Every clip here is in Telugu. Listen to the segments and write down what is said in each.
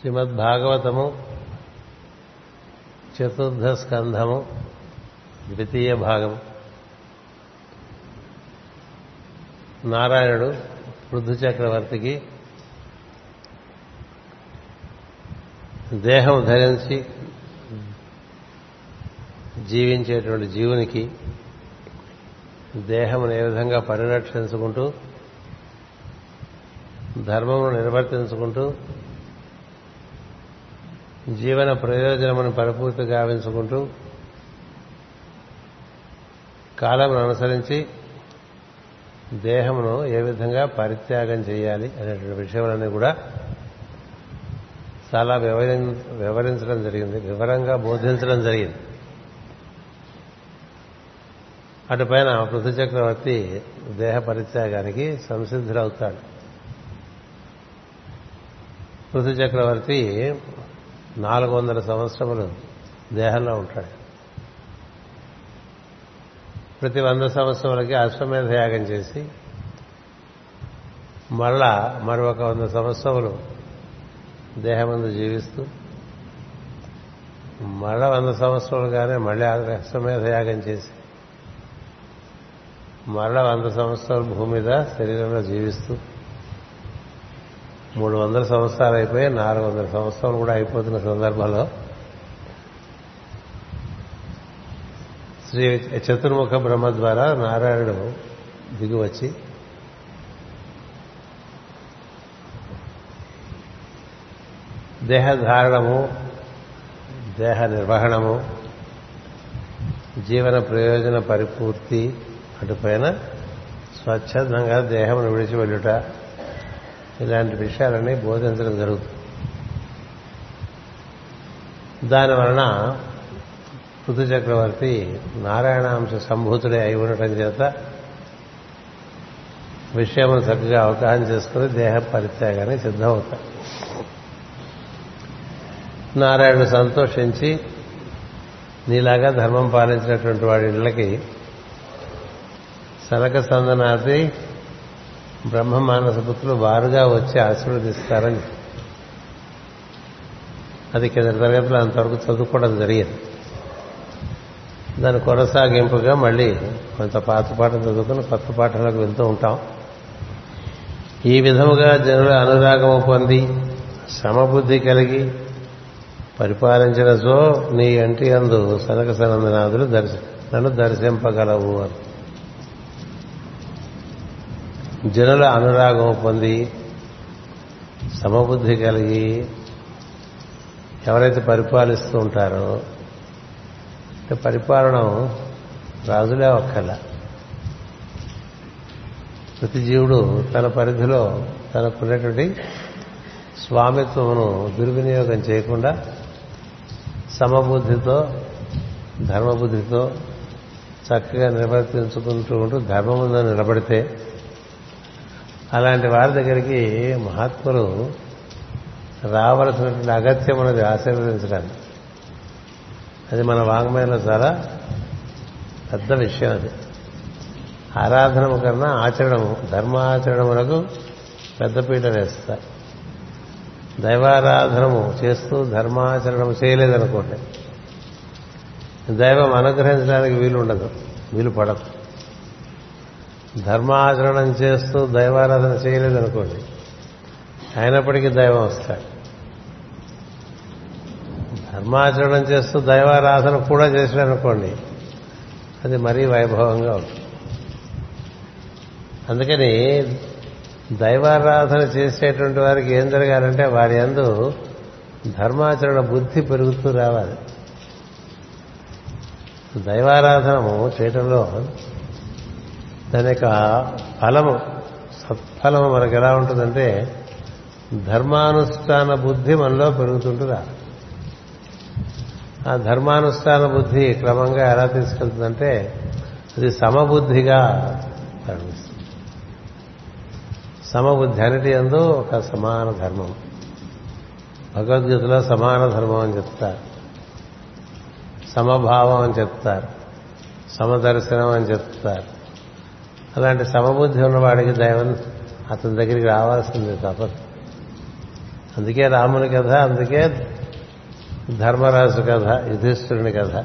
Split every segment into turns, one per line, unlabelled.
శ్రీమద్ భాగవతము చతుర్థ స్కంధము ద్వితీయ భాగం నారాయణుడు పృథు చక్రవర్తికి దేహం ధరించి జీవించేటువంటి జీవునికి దేహమును ఏ విధంగా పరిరక్షించుకుంటూ ధర్మమును నిర్వర్తించుకుంటూ జీవన ప్రయోజనమును పరిపూర్తి గావించుకుంటూ కాలమును అనుసరించి దేహమును ఏ విధంగా పరిత్యాగం చేయాలి అనేటువంటి విషయాలన్నీ కూడా చాలా వివరించడం జరిగింది. వివరంగా బోధించడం జరిగింది. అటుపైన పృథు చక్రవర్తి దేహ పరిత్యాగానికి సంసిద్ధుడవుతాడు. పృథు చక్రవర్తి నాలుగు వందల సంవత్సరములు దేహంలో ఉంటాడు. ప్రతి వంద సంవత్సరాలకి అశ్వమేధ యాగం చేసి మళ్ళా మరొక వంద సంవత్సరములు దేహమందు జీవిస్తూ మళ్ళా వంద సంవత్సరాలుగానే మళ్ళీ అశ్వమేధ యాగం చేసి మరలా వంద సంవత్సరాలు భూమి మీద శరీరంలో జీవిస్తూ మూడు వందల సంవత్సరాలు అయిపోయి నాలుగు వందల సంవత్సరాలు కూడా అయిపోతున్న సందర్భంలో శ్రీ చతుర్ముఖ బ్రహ్మ ద్వారా నారాయణుడు దిగివచ్చి దేహధారణము దేహ నిర్వహణము జీవన ప్రయోజన పరిపూర్తి అటుపైన స్వచ్ఛందంగా దేహమును విడిచి వెళ్ళుట ఇలాంటి విషయాలన్నీ బోధించడం జరుగుతుంది. దాని వలన పృథు చక్రవర్తి నారాయణాంశ సంభూతుడే అయి ఉండటం చేత విషయమును చక్కగా అవగాహన చేసుకుని దేహ పరిత్యాగానికి సిద్ధమవుతాడు. నారాయణుడు సంతోషించి నీలాగా ధర్మం పాలించినటువంటి వాడి ఇళ్ళకి సనక సందనాది బ్రహ్మ మానసపుత్రులు వారుగా వచ్చి ఆశీర్వదిస్తారని. అది కింద తరగతిలో అంతవరకు చదువుకోవడం జరిగింది. దాని కొనసాగింపుగా మళ్ళీ కొంత పాత పాఠం చదువుకుని కొత్త పాఠంలోకి వెళ్తూ ఉంటాం. ఈ విధముగా జనుల అనురాగము పొంది సమబుద్ధి కలిగి పరిపాలించినచో నీ ఇంటి అందు సనక సనందనాథులు దర్శ నన్ను దర్శింపగలవు అని. జనుల అనురాగం పొంది సమబుద్ధి కలిగి ఎవరైతే పరిపాలిస్తూ ఉంటారో పరిపాలన రాజులే ఒక్కల ప్రతి జీవుడు తన పరిధిలో తనకున్నటువంటి స్వామిత్వమును దుర్వినియోగం చేయకుండా సమబుద్ధితో ధర్మబుద్ధితో చక్కగా నిర్వర్తించుకుంటూ ఉంటూ ధర్మముందు నిలబడితే అలాంటి వారి దగ్గరికి మహాత్ములు రావలసినటువంటి అగత్యం అనేది ఆశీర్వదించడానికి. అది మన వాంగ్మయంలో చాలా పెద్ద విషయం అది. ఆరాధనము కన్నా ఆచరణము ధర్మాచరణములకు పెద్దపీట వేస్తారు. దైవారాధనము చేస్తూ ధర్మాచరణము చేయలేదనుకోండి. దైవం అనుగ్రహించడానికి వీలు ఉండదు వీలు పడదు ధర్మాచరణం చేస్తూ దైవారాధన చేయలేదనుకోండి అయినప్పటికీ దైవం వస్తాడు. ధర్మాచరణం చేస్తూ దైవారాధన కూడా చేసాడనుకోండి అది మరీ వైభవంగా ఉంటుంది. అందుకని దైవారాధన చేసేటువంటి వారికి ఏం జరగాలంటే వారి అందు ధర్మాచరణ బుద్ధి పెరుగుతూ రావాలి. దైవారాధనము చేయటంలో దాని యొక్క ఫలము సత్ఫలము మనకు ఎలా ఉంటుందంటే ధర్మానుష్ఠాన బుద్ధి మనలో పెరుగుతుంటుందా? ఆ ధర్మానుష్ఠాన బుద్ధి క్రమంగా ఎలా తీసుకెళ్తుందంటే అది సమబుద్ధిగా పరిణిస్తుంది సమబుద్ధి అనేది ఎందు ఒక సమాన ధర్మం. భగవద్గీతలో సమాన ధర్మం అని చెప్తారు. సమభావం అని చెప్తారు. సమదర్శనం అని చెప్తారు. అలాంటి సమబుద్ధి ఉన్నవాడికి దైవం అతని దగ్గరికి రావాల్సింది తపస్సు అందుకే రాముని కథ అందుకే ధర్మరాజు కథ యుధిష్ఠుని కథ.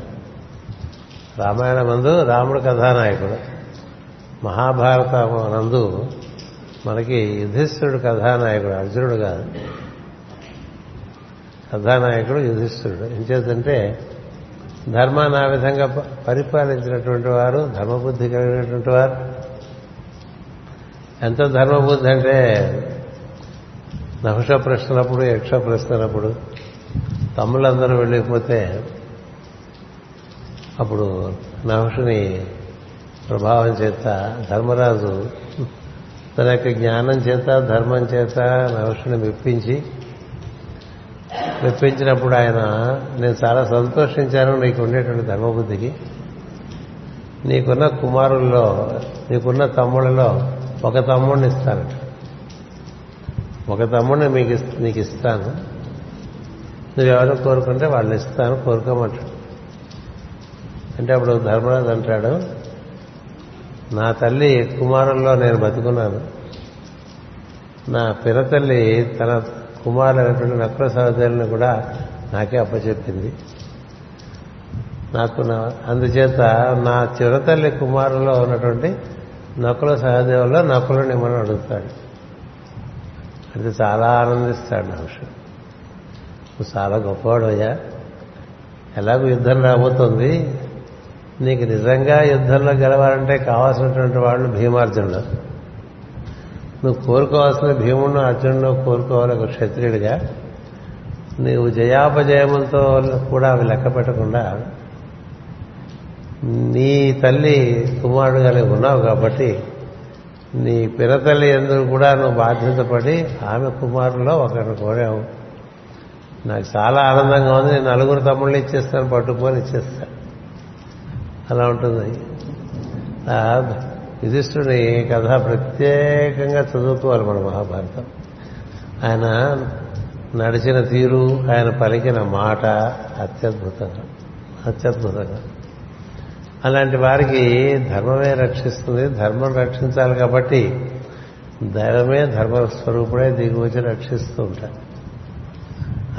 రామాయణ మందు రాముడు కథానాయకుడు. మహాభారత నందు మనకి యుధిష్ఠుడు కథానాయకుడు అర్జునుడు కాదు. కథానాయకుడు యుధిష్ఠుడు ఏం చేద్దంటే ధర్మాన్ని ఆ విధంగా పరిపాలించినటువంటి వారు ధర్మబుద్ధి కలిగినటువంటి వారు ఎంత ధర్మబుద్ధి అంటే నహుష ప్రశ్నప్పుడు యక్ష ప్రశ్నలప్పుడు తమ్ముళ్ళందరూ వెళ్ళిపోతే అప్పుడు నహుషుని ప్రభావం చేత ధర్మరాజు తన యొక్క జ్ఞానం చేత ధర్మం చేత నహుషుని మెప్పించి మెప్పించినప్పుడు ఆయన నేను చాలా సంతోషించాను నీకు ఉండేటువంటి ధర్మబుద్ధికి. నీకున్న కుమారుల్లో నీకున్న తమ్ముళ్ళలో ఒక తమ్ముడిని ఇస్తానట ఒక తమ్ముడిని మీకు నీకు ఇస్తాను. నువ్వెవరో కోరుకుంటే వాళ్ళని ఇస్తాను కోరుకోమంటాడు. అంటే అప్పుడు ధర్మరాజు అంటాడు నా తల్లి కుమారుల్లో నేను బతుకున్నాను. నా పిరతల్లి తన కుమారులైనటువంటి నకుల సహోదరులను కూడా నాకే అప్పచెప్పింది. నాకు నా అందుచేత నా చిరతల్లి కుమారులో ఉన్నటువంటి నకుల సహదేవుల్లో నకులని మనం అడుగుతాడు? అది చాలా ఆనందిస్తాడు నహుషు నువ్వు చాలా గొప్పవాడయ్యా ఎలాగో యుద్ధం రాబోతుంది. నీకు నిజంగా యుద్ధంలో గెలవాలంటే కావాల్సినటువంటి వాళ్ళు భీమార్జునుడు నువ్వు కోరుకోవాల్సిన భీముడు అర్జునుడు కోరుకోవాలి ఒక క్షత్రియుడిగా. నీవు జయాపజయములతో కూడా అవి లెక్క పెట్టకుండా నీ తల్లి కుమారుడుగానే ఉన్నావు కాబట్టి నీ పిరతల్లి ఎందుకు కూడా నువ్వు బాధ్యతపడి ఆమె కుమారుల్లో ఒకరిని కోరావు. నాకు చాలా ఆనందంగా ఉంది. నేను నలుగురు తమ్ముళ్ళు ఇచ్చేస్తాను పట్టుకొని ఇచ్చేస్తాను అలా ఉంటుంది. యుధిష్ఠుని కథ ప్రత్యేకంగా చదువుకోవాలి మన మహాభారతం. ఆయన నడిచిన తీరు ఆయన పలికిన మాట అత్యద్భుతంగా అత్యద్భుతంగా. అలాంటి వారికి ధర్మమే రక్షిస్తుంది ధర్మం రక్షించాలి కాబట్టి దైవమే ధర్మస్వరూపుడే దిగి వచ్చి రక్షిస్తూ ఉంటాడు.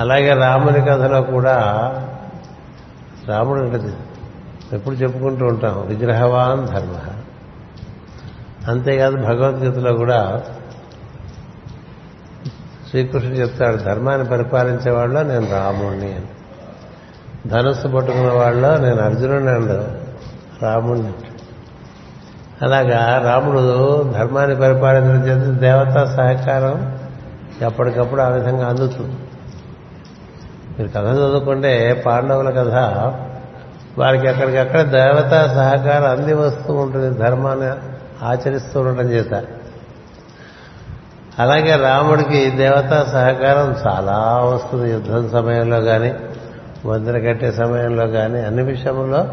అలాగే రాముని కథలో కూడా రాముడు ఉంటుంది ఎప్పుడు చెప్పుకుంటూ ఉంటాం విగ్రహవాన్ ధర్మ. అంతేకాదు భగవద్గీతలో కూడా శ్రీకృష్ణుడు చెప్తాడు ధర్మాన్ని పరిపాలించే వాళ్ళలో నేను రాముడిని అని. ధనస్సు పట్టుకున్న వాళ్ళలో నేను అర్జునుడిని అండదు రాముడి అలాగా రాముడు ధర్మాన్ని పరిపాలించడం చేత దేవతా సహకారం ఎప్పటికప్పుడు ఆ విధంగా అందుతుంది. మీరు కథ చదువుకుంటే పాండవుల కథ వారికి ఎక్కడికక్కడ దేవతా సహకారం అంది వస్తూ ఉంటుంది ధర్మాన్ని ఆచరిస్తూ ఉండటం చేత. అలాగే రాముడికి దేవతా సహకారం చాలా వస్తుంది యుద్ధం సమయంలో కానీ వందన కట్టే సమయంలో కానీ అన్ని విషయంలో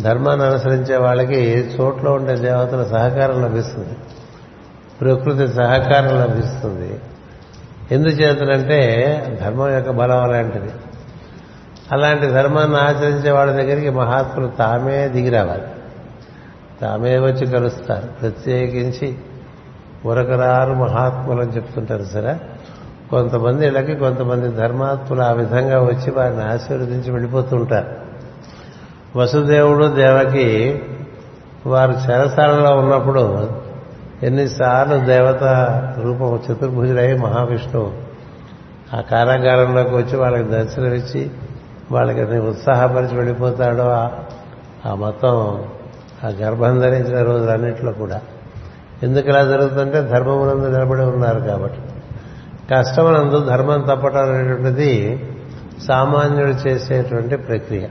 ధర్మాన్ని అనుసరించే వాళ్ళకి చోట్ల ఉండే దేవతల సహకారం లభిస్తుంది. ప్రకృతి సహకారం లభిస్తుంది. ఎందుచేతనంటే ధర్మం యొక్క బలం అలాంటిది. అలాంటి ధర్మాన్ని ఆచరించే వాళ్ళ దగ్గరికి మహాత్ములు తామే దిగిరావాలి తామే వచ్చి కలుస్తారు. ప్రత్యేకించి ఉరకరారు మహాత్ములు అని చెప్తుంటారు సరే. కొంతమంది ఇళ్ళకి కొంతమంది ధర్మాత్ములు ఆ విధంగా వచ్చి వారిని ఆశీర్వదించి వెళ్ళిపోతుంటారు వసుదేవుడు దేవకి వారు చెరసాలలో ఉన్నప్పుడు ఎన్నిసార్లు దేవత రూపం చతుర్భుజుడై మహావిష్ణువు ఆ కారాగారంలోకి వచ్చి వాళ్ళకి దర్శనమిచ్చి వాళ్ళకి ఉత్సాహపరిచి వెళ్ళిపోతాడో ఆ మొత్తం ఆ గర్భం ధరించిన రోజులన్నింటిలో కూడా. ఎందుకు ఇలా జరుగుతుంటే ధర్మమునందు నిలబడి ఉన్నారు కాబట్టి. కష్టమునందు ధర్మం తప్పటం అనేటువంటిది సామాన్యుడు చేసేటువంటి ప్రక్రియ.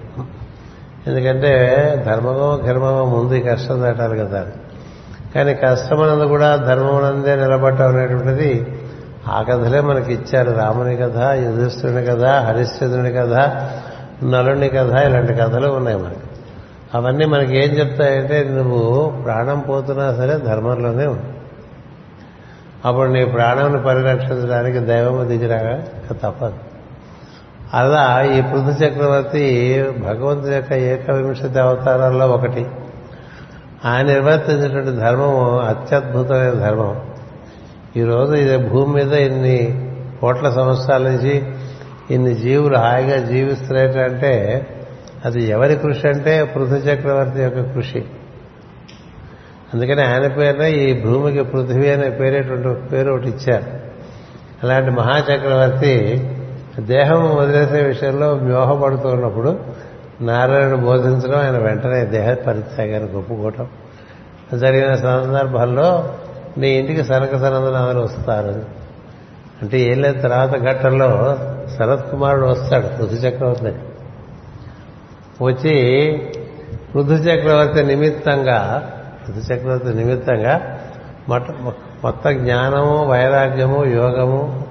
ఎందుకంటే ధర్మమో ధర్మమో ముందు కష్టం దాటాలి కదా. కానీ కష్టమనందు కూడా ధర్మమునందే నిలబడటం అనేటువంటిది ఆ కథలే మనకి ఇచ్చారు. రాముని కథ యుధిష్ఠుని కథ హరిశ్చంద్రుని కథ నలుని కథ ఇలాంటి కథలు ఉన్నాయి మనకి. అవన్నీ మనకి ఏం చెప్తాయంటే నువ్వు ప్రాణం పోతున్నా సరే ధర్మంలోనే ఉంది అప్పుడు నీ ప్రాణాన్ని పరిరక్షించడానికి దైవము దిగిరాక తప్పదు. అలా ఈ పృథు చక్రవర్తి భగవంతు యొక్క ఏకవింశతి అవతారాల్లో ఒకటి. ఆయన నిర్వర్తించినటువంటి ధర్మము అత్యద్భుతమైన ధర్మం. ఈరోజు ఇది భూమి మీద ఇన్ని కోట్ల సంవత్సరాల నుంచి ఇన్ని జీవులు హాయిగా జీవిస్తున్నాయంటే అది ఎవరి కృషి అంటే పృథు చక్రవర్తి యొక్క కృషి. అందుకని ఆయన పేరున ఈ భూమికి పృథివీ అనే పేరేటువంటి పేరు ఒకటి ఇచ్చారు. అలాంటి మహాచక్రవర్తి దేహం వదిలేసే విషయంలో వ్యూహపడుతున్నప్పుడు నారాయణుడు బోధించడం ఆయన వెంటనే దేహ పరిత్యాగానికి ఒప్పుకోవటం. జరిగిన సందర్భాల్లో నీ ఇంటికి సనక సనందనాథులు వస్తారు. అంటే ఏం లేదు తర్వాత ఘట్టంలో శరత్ కుమారుడు వస్తాడు పృథు చక్రవర్తి. వచ్చి పృథు చక్రవర్తి నిమిత్తంగా పృథు చక్రవర్తి నిమిత్తంగా మొట్ట మొత్తం జ్ఞానము వైరాగ్యము యోగము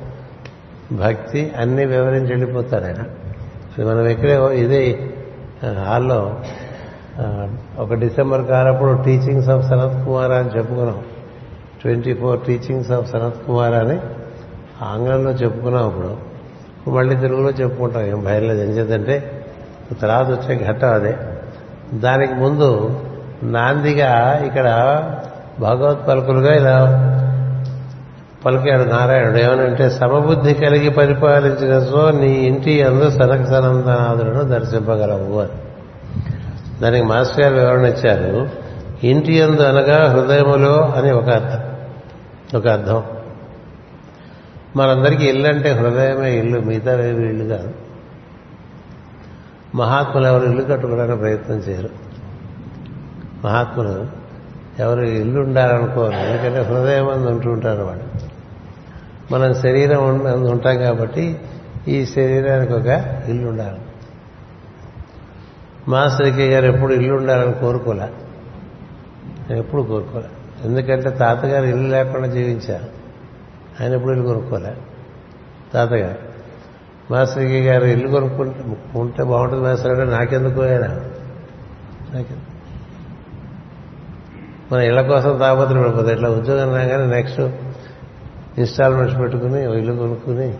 భక్తి అన్ని వివరించి వెళ్ళిపోతాడు ఆయన. మనం ఇక్కడే ఇదే హాల్లో ఒక డిసెంబర్ కాలప్పుడు టీచింగ్స్ ఆఫ్ సనత్ కుమార్ అని చెప్పుకున్నాం. Twenty four teachings of Sanat Kumar అని ఆంగ్లంలో చెప్పుకున్నాం ఇప్పుడు మళ్ళీ తెలుగులో చెప్పుకుంటాం ఏం భయం లేదు. ఏం చేద్దంటే తర్వాత వచ్చే ఘట్టం అదే. దానికి ముందు నాందిగా ఇక్కడ భగవత్ పలుకులుగా ఇలా పలికాడు నారాయణుడు. ఏమనంటే సమబుద్ధి కలిగి పరిపాలించిన సో నీ ఇంటి అందు సనక సనందనాథులను దర్శింపగలవు అని. దానికి మాస్టర్ గారు వివరణ ఇచ్చారు. ఇంటి అందు అనగా హృదయములో అని ఒక అర్థం. ఒక అర్థం. మనందరికీ ఇల్లు అంటే హృదయమే ఇల్లు మిగతా వేవి ఇల్లు కాదు. మహాత్ములు ఎవరు ఇల్లు కట్టుకోవడానికి ప్రయత్నం చేయరు. మహాత్ములు ఎవరు ఇల్లు ఉండాలనుకోరు ఎందుకంటే హృదయం అందు ఉంటూ ఉంటారు వాడు మనం శరీరం ఉంటాం కాబట్టి ఈ శరీరానికి ఒక ఇల్లు ఉండాలి మాస్టర్కి గారు ఎప్పుడు ఇల్లు ఉండాలని కోరుకోలే ఎప్పుడు కోరుకోలే. ఎందుకంటే తాతగారు ఇల్లు లేకుండా జీవించారు. ఆయన ఎప్పుడు ఇల్లు కొనుక్కోలే? తాతగారు. మాస్టర్కి గారు ఇల్లు కొనుక్కుంటే ఉంటే బాగుంటుంది మాస్టర్ అంటే నాకెందుకు ఆయన? మన ఇళ్ళ కోసం తాపత్రం పడిపోతుంది ఇట్లా ఉద్యోగం రాగానే నెక్స్ట్ ఇన్స్టాల్మెంట్స్ పెట్టుకుని ఇల్లు కొనుక్కుని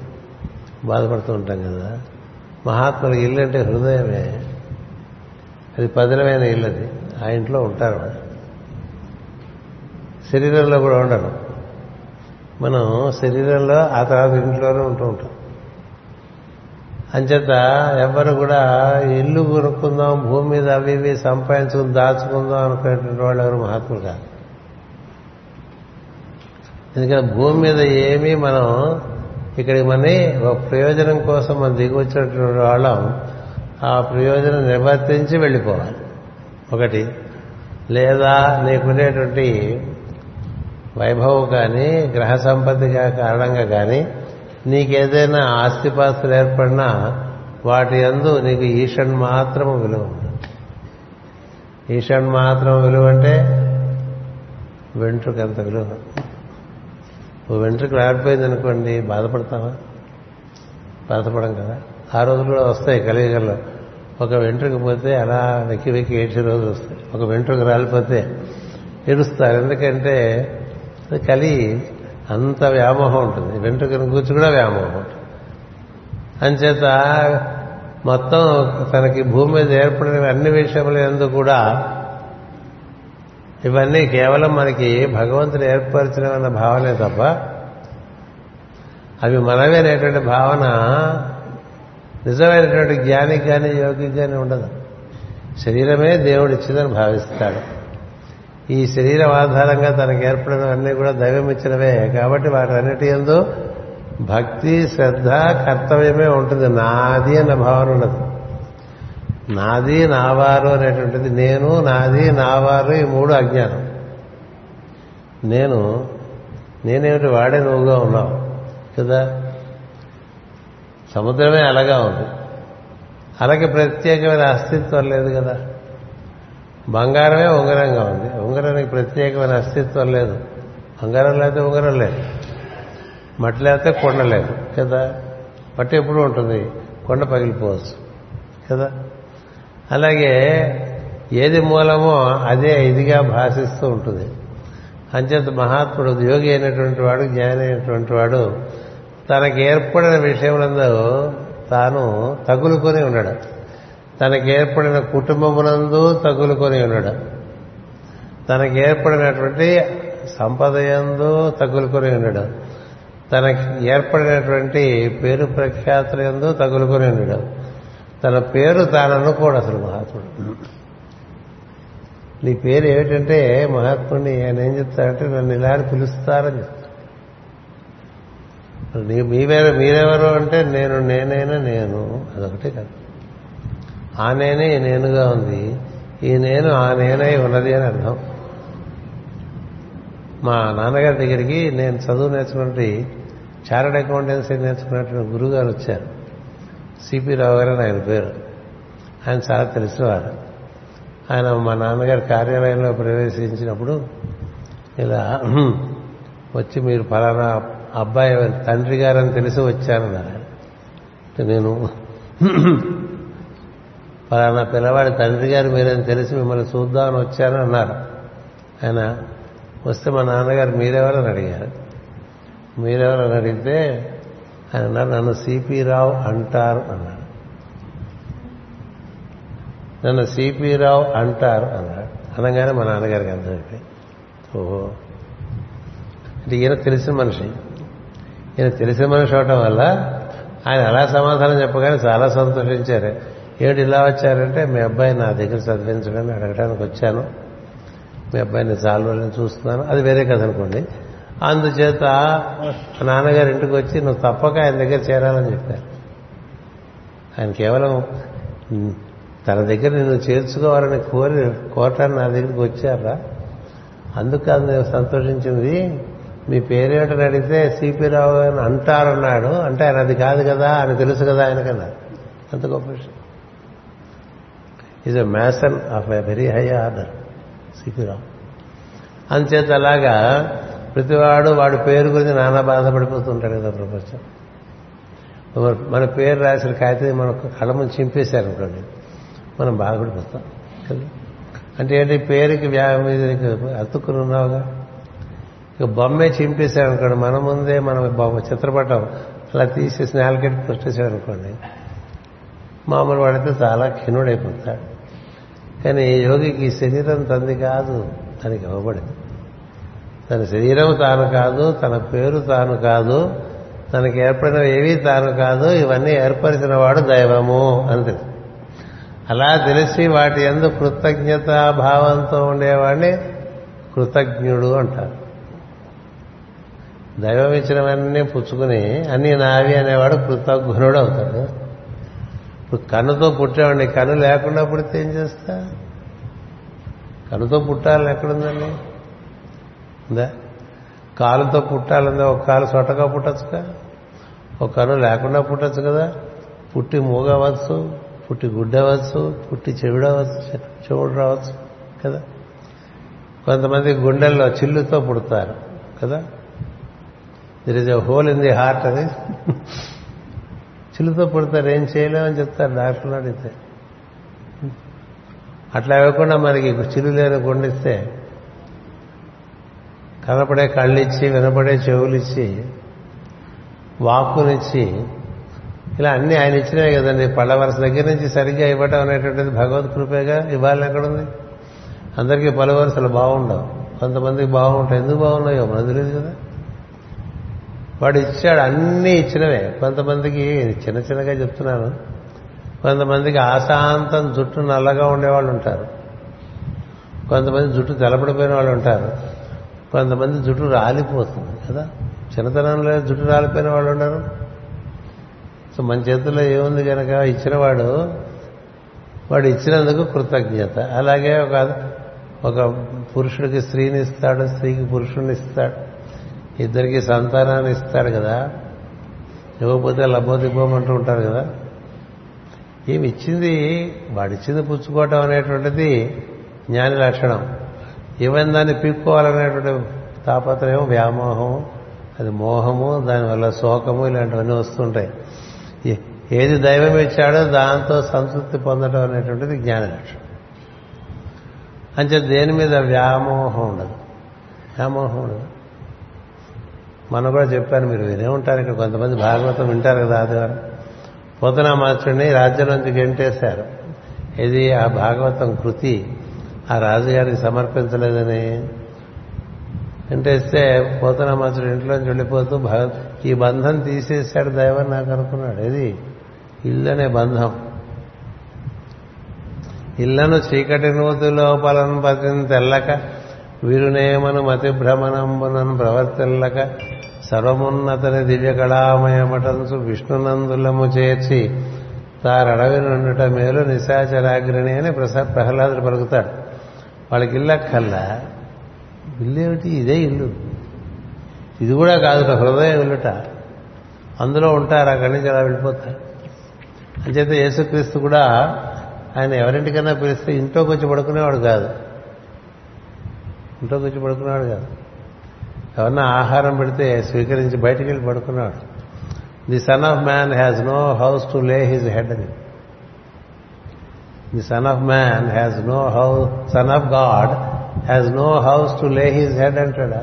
బాధపడుతూ ఉంటాం కదా. మహాత్ముల ఇల్లు అంటే హృదయమే. అది పదిలమైన ఇల్లు అది. ఆ ఇంట్లో ఉంటారు. శరీరంలో కూడా ఉండరు. మనం శరీరంలో ఆ తర్వాత ఇంట్లోనే ఉంటూ ఉంటాం. అంచేత ఎవరు కూడా ఇల్లు కొనుక్కుందాం భూమి మీద అవి ఇవి సంపాదించుకుని దాచుకుందాం అనుకునేటువంటి వాళ్ళు ఎవరు మహాత్ములు కాదు. ఎందుకంటే భూమి మీద ఏమీ మనం ఇక్కడికి మని ఒక ప్రయోజనం కోసం మనం దిగి వచ్చినటువంటి వాళ్ళం ఆ ప్రయోజనం నిర్వర్తించి వెళ్ళిపోవాలి. ఒకటి లేదా నీకుండేటువంటి వైభవం కానీ గ్రహ సంపత్తిగా కారణంగా కానీ నీకేదైనా ఆస్తిపాస్తులు ఏర్పడినా వాటి అందు నీకు ఈషన్ మాత్రం విలువ ఈషన్ మాత్రం విలువ అంటే వెంట్రుకంత విలువ ఓ వెంట్రుక రాడిపోయింది అనుకోండి బాధపడతావా? బాధపడం కదా. ఆ రోజులు కూడా వస్తాయి కలియుగంలో. ఒక వెంట్రుక పోతే అలా వెక్కి వెక్కి ఏడ్చే రోజులు వస్తాయి. ఒక వెంట్రుక రాలిపోతే ఏడుస్తారు. ఎందుకంటే కలి అంత వ్యామోహం ఉంటుంది. వెంట్రుకను కూర్చు కూడా వ్యామోహం ఉంటుంది. అంచేత మొత్తం తనకి భూమి మీద ఏర్పడిన అన్ని విషయములందు కూడా ఇవన్నీ కేవలం మనకి భగవంతుడు ఏర్పరిచినవన్న భావనే తప్ప అవి మనమే అనేటువంటి భావన నిజమైనటువంటి జ్ఞానికి కానీ యోగికి కానీ ఉండదు. శరీరమే దేవుడు ఇచ్చిందని భావిస్తాడు. ఈ శరీరం ఆధారంగా తనకు ఏర్పడినవన్నీ కూడా దైవం ఇచ్చినవే కాబట్టి వాటన్నిటి ఎందు భక్తి శ్రద్ధ కర్తవ్యమే ఉంటుంది. నాది అన్న భావన ఉండదు. నాది నావారు అనేటువంటిది. నేను నాది నావారు ఈ మూడు అజ్ఞానం. నేను నేనేమిటి వాడే నువ్వుగా ఉన్నావు? కదా? సముద్రమే అలాగా ఉంది. అలాగే ప్రత్యేకమైన అస్తిత్వం లేదు కదా? బంగారమే ఉంగరంగా ఉంది. ఉంగరానికి ప్రత్యేకమైన అస్తిత్వం లేదు. బంగారం లేకపోతే ఉంగరం లేదు. మట్టి లేకపోతే కొండ లేదు. కదా? మట్టి ఎప్పుడు ఉంటుంది. కొండ పగిలిపోవచ్చు. కదా? అలాగే ఏది మూలమో అదే ఇదిగా భాషిస్తూ ఉంటుంది. అంచేత మహాత్ముడు యోగి అయినటువంటి వాడు జ్ఞాని అయినటువంటి వాడు తనకి ఏర్పడిన విషయములందు తాను తగులుకొని ఉన్నాడు. తనకు ఏర్పడిన కుటుంబమునందు తగులుకొని ఉన్నాడు. తనకు ఏర్పడినటువంటి సంపద ఎందు తగులుకొని ఉన్నాడు. తనకి ఏర్పడినటువంటి పేరు ప్రఖ్యాతుల ఎందు తగులుకొని ఉండడం తన పేరు తాను అనుకోడు అసలు మహాత్ముడు. నీ పేరు ఏమిటంటే మహాత్ముడిని ఆయన ఏం చెప్తారంటే నన్ను ఇలా అని పిలుస్తారని చెప్తాను నీ మీవేరు మీరెవరు అంటే నేను నేనైనా నేను అదొకటే కాదు. ఆ నేనే ఈ నేనుగా ఉంది. ఈ నేను ఆ నేనై ఉన్నది అని అర్థం. మా నాన్నగారి దగ్గరికి నేను చదువు నేర్చుకున్నట్టు చార్టెడ్ అకౌంటెన్సీ నేర్చుకున్నట్టు గురుగారు వచ్చారు. సిపి రావు గారు ఆయన పేరు. ఆయన చాలా తెలిసినవాడు. ఆయన మా నాన్నగారి కార్యాలయంలో ప్రవేశించినప్పుడు ఇలా వచ్చి మీరు ఫలానా అబ్బాయి తండ్రి గారని తెలిసి వచ్చానన్నారు నేను ఫలానా పిల్లవాడి తండ్రి గారు మీరని తెలిసి మిమ్మల్ని చూద్దామని వచ్చాను అన్నారు. ఆయన వస్తే మా నాన్నగారు మీరెవరని అడిగారు. మీరెవరని అడిగితే ఆయన అన్నారు నన్ను సిపి రావు అంటారు అన్నాడు. నన్ను సిపి రావు అంటారు అన్నాడు. అనగానే మా నాన్నగారికి అర్థమైపోయింది ఓహో. అంటే ఈయన తెలిసిన మనిషి. ఈయన తెలిసిన మనిషి అవటం వల్ల ఆయన అలా సమాధానం చెప్పగానే చాలా సంతోషించారు. ఏడు ఇలా వచ్చారంటే మీ అబ్బాయి నా దగ్గర చదివించడానికి అడగడానికి వచ్చాను. మీ అబ్బాయిని చాలా రోజులు చూస్తున్నాను. అది వేరే కథ అనుకోండి. అందుచేత మా నాన్నగారి ఇంటికి వచ్చి నువ్వు తప్పక ఆయన దగ్గర చేరాలని చెప్పారు. ఆయన కేవలం తన దగ్గర నిన్ను చేర్చుకోవాలని కోరి కోరటాన్ని నా దగ్గరికి వచ్చారా? అందుకు నేను సంతోషించింది. మీ పేరేటని అడిగితే సిపి రావు అని అంటారన్నాడు. అంటే ఆయన అది కాదు కదా అని తెలుసు కదా ఆయనకన్నారు అంత గొప్ప విషయం. Is a mason of a very high order CP Rao. అంచేత అలాగా ప్రతివాడు వాడి పేరు గురించి నానా బాధపడిపోతుంటాడు కదా ప్రపంచం మన పేరు రాసిన కాగితం మన కళ్ళ ముందు చింపేశారనుకోండి మనం బాధపడిపోతాం కదా. అంటే ఏంటి పేరుకి మీద అతుక్కుని ఉన్నావుగా? ఇక బొమ్మే చింపేశాడు అనుకోండి మన ముందే మనం బొమ్మ చిత్రపటం అలా తీసి స్నాలకెట్ పెట్టేశాడు అనుకోండి మామూలు వాడితే చాలా క్షీణుడైపోతాడు కానీ యోగికి శరీరం తంది కాదు తనకి ఇవ్వబడింది తన శరీరం తాను కాదు తన పేరు తాను కాదు తనకి ఏర్పడిన ఏవి తాను కాదు ఇవన్నీ ఏర్పరిచిన వాడు దైవము అని తెలుసు. అలా తెలిసి వాటి ఎందు కృతజ్ఞత భావంతో ఉండేవాడిని కృతజ్ఞుడు అంటారు. దైవం ఇచ్చినవన్నీ పుచ్చుకుని అన్ని నావి అనేవాడు కృతజ్ఞుడు అవుతాడు. ఇప్పుడు కన్నుతో పుట్టేవాడిని కన్ను లేకుండా పుడితే ఏం చేస్తా? కన్నుతో పుట్టాలని ఎక్కడుందండి? ఉందా కాలుతో పుట్టాలందా ఒక కాలు సొట్టగా పుట్టచ్చుగా? ఒక కాలు లేకుండా పుట్టచ్చు కదా? పుట్టి మూగవచ్చు పుట్టి గుడ్డవచ్చు పుట్టి చెవిడవచ్చు చెవుడు రావచ్చు కదా? కొంతమంది గుండెల్లో చిల్లుతో పుడతారు కదా? There is a hole in the heart అది చిల్లుతో పుడతారు ఏం చేయలేమని చెప్తారు డాక్టర్లు అడిగితే. అట్లా ఇవ్వకుండా మనకి చిల్లు లేని గుండిస్తే కనపడే కళ్ళిచ్చి వినపడే చెవులిచ్చి వాక్కునిచ్చి ఇలా అన్ని ఆయన ఇచ్చినవి కదండి. పళ్ళ వరుస దగ్గర నుంచి సరిగ్గా ఇవ్వటం అనేటువంటిది భగవద్ కృపేగా ఇవ్వాలి ఎక్కడుంది? అందరికీ పలు వరుసలు బాగుండవు. కొంతమందికి బాగుంటాయి. ఎందుకు బాగున్నాయో మనకు తెలియదు కదా. వాడు ఇచ్చాడు అన్నీ ఇచ్చినవే. కొంతమందికి చిన్న చిన్నగా చెప్తున్నాను. కొంతమందికి ఆశాంతం జుట్టు నల్లగా ఉండేవాళ్ళు ఉంటారు. కొంతమంది జుట్టు తెలపడిపోయిన వాళ్ళు ఉంటారు. కొంతమంది జుట్టు రాలిపోతుంది కదా? చిన్నతనంలో జుట్టు రాలిపోయిన వాళ్ళు ఉన్నారు. సో మన చేతుల్లో ఏముంది కనుక ఇచ్చినవాడు వాడు ఇచ్చినందుకు కృతజ్ఞత. అలాగే ఒక ఒక పురుషుడికి స్త్రీని ఇస్తాడు స్త్రీకి పురుషుడిని ఇస్తాడు. ఇద్దరికి సంతానాన్ని ఇస్తాడు కదా? ఇవ్వకపోతే లబ్బోదిబ్బోమంటూ ఉంటారు కదా? ఏమి ఇచ్చింది? వాడిచ్చింది పుచ్చుకోవటం అనేటువంటిది జ్ఞాని లక్షణం. ఇవన్నీ దాన్ని పీక్కోవాలనేటువంటి తాపత్రయం వ్యామోహం అది మోహము దానివల్ల శోకము ఇలాంటివన్నీ వస్తుంటాయి. ఏది దైవం ఇచ్చాడో దాంతో సంతృప్తి పొందడం అనేటువంటిది జ్ఞాన లక్షణం. అంటే దేని మీద వ్యామోహం ఉండదు. వ్యామోహం ఉండదు. మనం కూడా చెప్పాను మీరు వినే ఉంటారు ఇక్కడ కొంతమంది భాగవతం వింటారు కదా ఆదివారం. పోతనా మాస్టర్ని రాజ్యం నుంచి గెంటేశారు. ఇది ఆ భాగవతం కృతి. ఆ రాజుగారికి సమర్పించలేదని. వెంటేస్తే పోతనమాచుడు ఇంట్లోంచి వెళ్ళిపోతూ భగ ఈ బంధం తీసేశాడు దైవం నాకు అనుకున్నాడు. ఇది ఇల్లనే బంధం. ఇళ్ళను చీకటి నూతి లోపలను పతిని తెల్లక వీరునేమను మతి భ్రమణంబునను ప్రవర్తిల్లక సర్వమున్నతని దివ్య కళామయమటంచు విష్ణునందులము చేర్చి తారడవి నుండుట మేలు నిశాచరాగ్రణి అని ప్రసాద్ ప్రహ్లాదుడు పలుకుతాడు. వాళ్ళకి ఇల్లక్కల్లా ఇల్లు ఇల్లేమిటి ఇదే ఇల్లు. ఇది కూడా కాదు హృదయం ఇల్లుట. అందులో ఉంటారు అక్కడి నుంచి అలా వెళ్ళిపోతారు. అంచేత యేసుక్రీస్తు కూడా ఆయన ఎవరింటికన్నా పిలిస్తే ఇంట్లోకి వచ్చి పడుకునేవాడు కాదు. ఇంట్లోకి వచ్చి పడుకునేవాడు కాదు. ఎవరన్నా ఆహారం పెడితే స్వీకరించి బయటికి వెళ్ళి పడుకున్నాడు the son of man has no house to lay his head అని. The son of man has no house son of God has no house to lay his head అంటాడా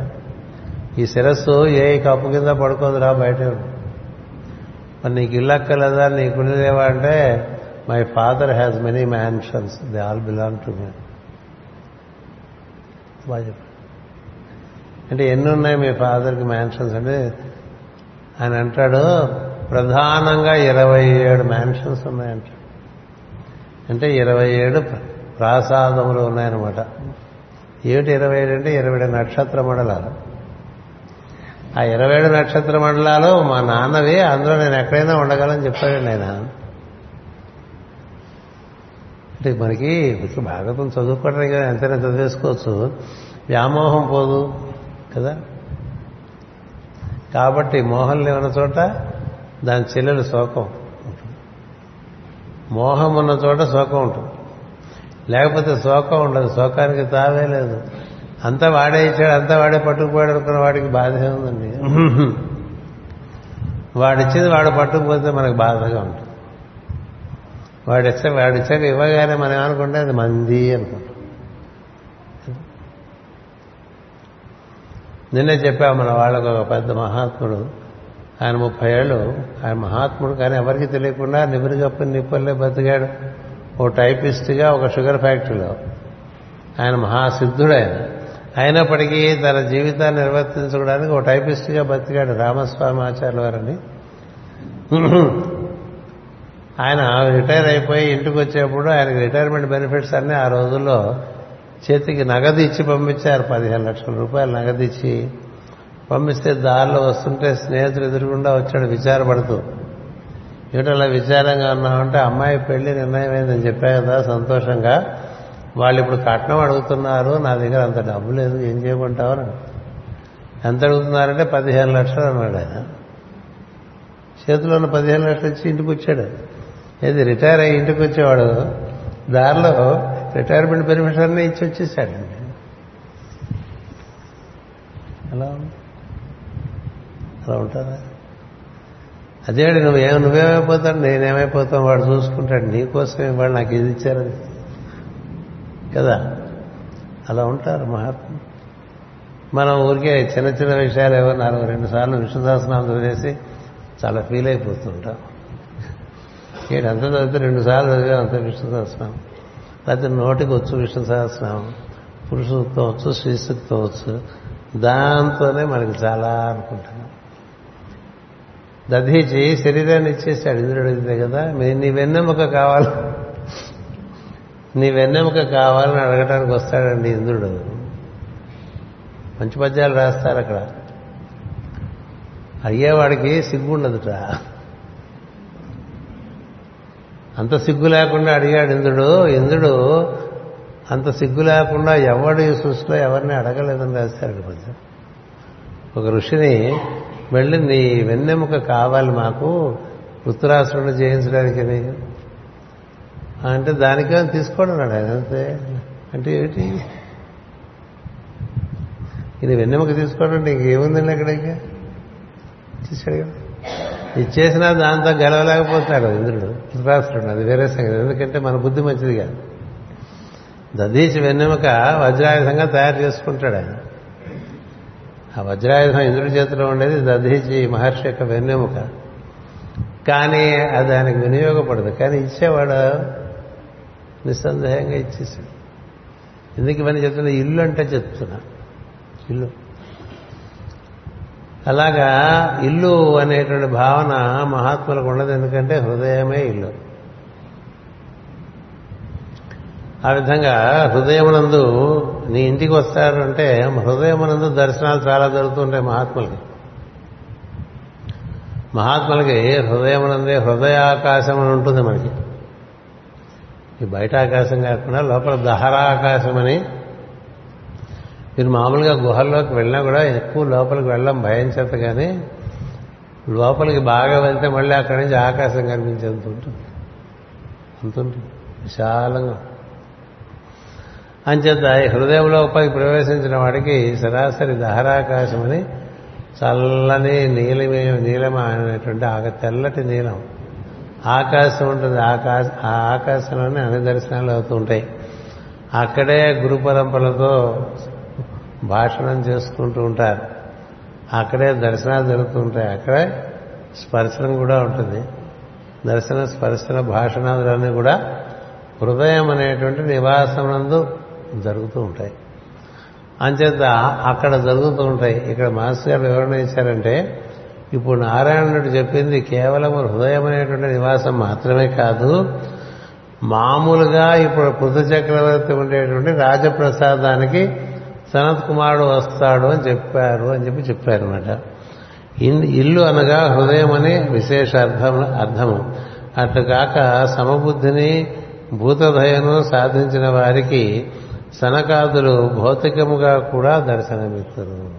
ఈ శిరస్సు ఏ కప్పు కింద పడుకోదురా బయట? మరి నీకు ఇల్లు అక్కలేదా నీకు ఇల్లు లేవా అంటే my father has many mansions they all belong to me అంటే ఎన్ని ఉన్నాయి మీ ఫాదర్కి మ్యాన్షన్స్ అంటే? ఆయన అంటాడు ప్రధానంగా ఇరవై ఏడు మ్యాన్షన్స్ ఉన్నాయంట. అంటే ఇరవై ఏడు ప్రాసాదములు ఉన్నాయన్నమాట. ఏమిటి ఇరవై ఏడు అంటే ఇరవై ఏడు నక్షత్ర మండలాలు? ఆ ఇరవై ఏడు నక్షత్ర మండలాలు మా నాన్నవి అందులో నేను ఎక్కడైనా ఉండగలని చెప్పాడండి ఆయన. అంటే మనకి ఇప్పుడు భాగవతం చదువుకోవడానికి ఎంతైనా చదివేసుకోవచ్చు. వ్యామోహం పోదు కదా? కాబట్టి మోహం లేవన్న చోట దాని చెల్లెలు శోకం. మోహం ఉన్న చోట శోకం ఉంటుంది. లేకపోతే శోకం ఉండదు. శోకానికి తావే లేదు. అంతా వాడే ఇచ్చాడు అంతా వాడే పట్టుకుపోయాడు అనుకున్న వాడికి బాధ ఉందండి. వాడిచ్చేది వాడు పట్టుకుపోతే మనకు బాధగా ఉంటుంది. వాడిస్తే వాడిచ్చాక ఇవ్వగానే మనం ఏమనుకుంటే అది మంది అనుకుంటాం. నిన్నే చెప్పాము మన వాళ్ళకు ఒక పెద్ద మహాత్ముడు. ఆయన ముప్పై ఏళ్ళు ఆయన మహాత్ముడు కానీ ఎవరికి తెలియకుండా నిబిరిగప్ప నిప్పుల్లే బతికాడు. ఓ టైపిస్ట్గా ఒక షుగర్ ఫ్యాక్టరీలో. ఆయన మహాసిద్ధుడు ఆయన. అయినప్పటికీ తన జీవితాన్ని నిర్వర్తించుకోవడానికి ఒక టైపిస్ట్గా బతికాడు రామస్వామి ఆచార్య వారని ఆయన రిటైర్ అయిపోయి ఇంటికి వచ్చేప్పుడు ఆయనకి రిటైర్మెంట్ బెనిఫిట్స్ అన్నీ ఆ రోజుల్లో చేతికి నగదు ఇచ్చి పంపించారు. పదిహేను లక్షల రూపాయలు నగదు ఇచ్చి పంపిస్తే దారిలో వస్తుంటే స్నేహితులు ఎదురుగుండా వచ్చాడు విచారపడుతూ. ఏమిటలా విచారంగా ఉన్నామంటే అమ్మాయి పెళ్ళి నిర్ణయమైందని చెప్పా కదా సంతోషంగా. వాళ్ళు ఇప్పుడు కట్నం అడుగుతున్నారు నా దగ్గర అంత డబ్బు లేదు ఏం చేయమంటావు ఎంత అడుగుతున్నారంటే పదిహేను లక్షలు అన్నాడు ఆయన. చేతిలో ఉన్న పదిహేను లక్షలు ఇచ్చి ఇంటికి వచ్చాడు. ఏది రిటైర్ అయ్యి ఇంటికి వచ్చేవాడు? దారిలో రిటైర్మెంట్ పెర్మిషన్ ఇచ్చి వచ్చేసాడండి అలా అలా ఉంటారా? అదే నువ్వేం నువ్వేమైపోతాడు నేనేమైపోతాం వాడు చూసుకుంటాడు. నీకోసమే వాడు నాకు ఇది ఇచ్చారని కదా? అలా ఉంటారు మహాత్ములు. మనం ఊరికే చిన్న చిన్న విషయాలు ఏవో నాలుగు రెండు సార్లు విష్ణుదాసనాలు చదివేసి చాలా ఫీల్ అయిపోతుంటాం. ఏంటి అంత చదివితే రెండు సార్లు చదివే అంత విష్ణు సహస్రనామం లేకపోతే నోటికి వచ్చు విష్ణు సహస్రం పురుష సూక్తం వచ్చు శ్రీ సూక్తం వచ్చు. దాంతోనే మనకి చాలా అనుకుంటాం. దధీచి శరీరాన్ని ఇచ్చేసాడు ఇంద్రుడు అడిగితే కదా నీ వెన్నెముక కావాలి. నీ వెన్నెముక కావాలని అడగటానికి వస్తాడండి ఇంద్రుడు. మంచి పద్యాలు రాస్తారు అక్కడ. అయ్యేవాడికి సిగ్గుండదుట. అంత సిగ్గు లేకుండా అడిగాడు ఇంద్రుడు ఇంద్రుడు అంత సిగ్గు లేకుండా ఎవడు ఈ సృష్టిలో ఎవరిని అడగలేదని రాశారు పద్యం. ఒక ఋషిని వెళ్ళి నీ వెన్నెముక కావాలి మాకు వృత్తురాసురుడు జయించడానికి అంటే దానికే తీసుకోవడం ఆయన అంతే. అంటే ఏమిటి? ఇది వెన్నెముక తీసుకోవడం అంటే ఇంకేముందండి అక్కడికి? ఇచ్చేసాడు కదా. ఇచ్చేసినా దాంతో గెలవలేకపోతాడు ఇంద్రుడు ధృతరాష్ట్రుడు అది వేరే సంగతి. ఎందుకంటే మన బుద్ధి మంచిది కాదు. దదీచి వెన్నెముక వజ్రాయుధంగా తయారు చేసుకుంటాడు ఆయన. ఆ వజ్రాయుధం ఇంద్రుడి చేతిలో ఉండేది దధీచి మహర్షి యొక్క వెన్నెముక. కానీ అది దానికి వినియోగపడదు. కానీ ఇచ్చేవాడు నిస్సందేహంగా ఇచ్చేసాడు ఎందుకు ఇవన్నీ చెప్తున్నా? ఇల్లు అంటే చెప్తున్నా. ఇల్లు. అలాగా ఇల్లు అనేటువంటి భావన మహాత్ములకు ఉండదు. ఎందుకంటే హృదయమే ఇల్లు. ఆ విధంగా హృదయమునందు నీ ఇంటికి వస్తారు అంటే హృదయమునందు దర్శనాలు చాలా జరుగుతుంటాయి మహాత్ములకి. మహాత్ములకి హృదయమునందే హృదయాకాశం అని ఉంటుంది మనకి. ఈ బయట ఆకాశం కాకుండా లోపల దహరాకాశం అని మీరు మామూలుగా గుహల్లోకి వెళ్ళినా కూడా ఎక్కువ లోపలికి వెళ్ళడం భయం చేత కానీ లోపలికి బాగా వెళ్తే మళ్ళీ అక్కడి నుంచి ఆకాశం కనిపించేంత ఉంటుంది. అంత ఉంటుంది. విశాలంగా అంచేత ఈ హృదయం ప్రవేశించిన వాడికి సరాసరి దహరాకాశం అని చల్లని నీలమే నీలమైనటువంటి ఆక తెల్లటి నీలం ఆకాశం ఉంటుంది. ఆకాశ ఆ ఆకాశంలోనే అన్ని దర్శనాలు అవుతూ ఉంటాయి. అక్కడే గురు పరంపరలతో భాషణం చేసుకుంటూ ఉంటారు. అక్కడే దర్శనాలు జరుగుతూ ఉంటాయి. అక్కడే స్పర్శనం కూడా ఉంటుంది. దర్శన స్పర్శన భాషణాదులన్నీ కూడా హృదయం అనేటువంటి నివాసమునందు జరుగుతూ ఉంటాయి. అంచేత అక్కడ జరుగుతూ ఉంటాయి. ఇక్కడ మాస్టర్ గారు వివరణ ఇచ్చారంటే ఇప్పుడు నారాయణుడు చెప్పింది కేవలం హృదయం అనేటువంటి నివాసం మాత్రమే కాదు మామూలుగా ఇప్పుడు పృథు చక్రవర్తి ఉండేటువంటి రాజప్రసాదానికి సనత్ కుమారుడు వస్తాడు అని చెప్పారు అని చెప్పి చెప్పారనమాట ఇల్లు అనగా హృదయం అనే విశేష అర్థం అర్థము. అట్లు కాక సమబుద్ధిని భూతదయను సాధించిన వారికి సనకాదులు భౌతికముగా కూడా దర్శనమిస్తారు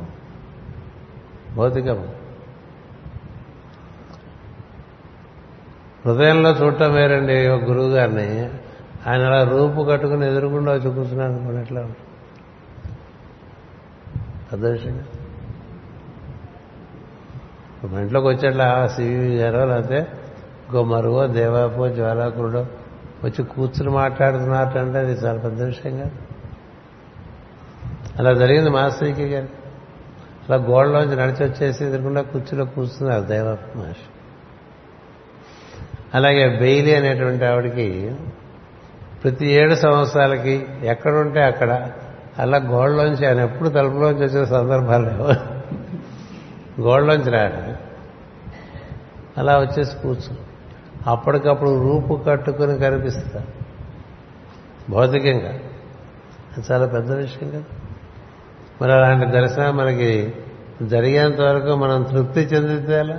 భౌతికము హృదయంలో చూడటం వేరండి ఒక గురువు గారిని ఆయన అలా రూపు కట్టుకుని ఎదురుకుండా వచ్చి కూర్చున్నాడు అనుకోండి ఎట్లా అదృష్టంగా. మా ఇంట్లోకి వచ్చేట్లా సివి గారో లేకపోతే గొమ్మరువో దేవాపో జ్వాలాకురుడో వచ్చి కూర్చుని మాట్లాడుతున్నారంటే అది చాలా పెద్ద విషయం కాదు అలా జరిగింది మాస్టర్కి గారు అలా గోడలోంచి నడిచి వచ్చేసి ఎదురుకుండా కుర్చీలో కూర్చున్నారు దైవ మహర్షి. అలాగే బెయిలీ అనేటువంటి ఆవిడకి ప్రతి ఏడు సంవత్సరాలకి ఎక్కడుంటే అక్కడ అలా గోడలోంచి ఆయన ఎప్పుడు తలుపులోంచి వచ్చే సందర్భాలు లేవు. గోడలోంచి రాడు. అలా వచ్చేసి కూర్చు. అప్పటికప్పుడు రూపు కట్టుకుని కనిపిస్తా భౌతికంగా. అది చాలా పెద్ద విషయం కదా. మరి అలాంటి దర్శనం మనకి జరిగేంత వరకు మనం తృప్తి చెందితే అలా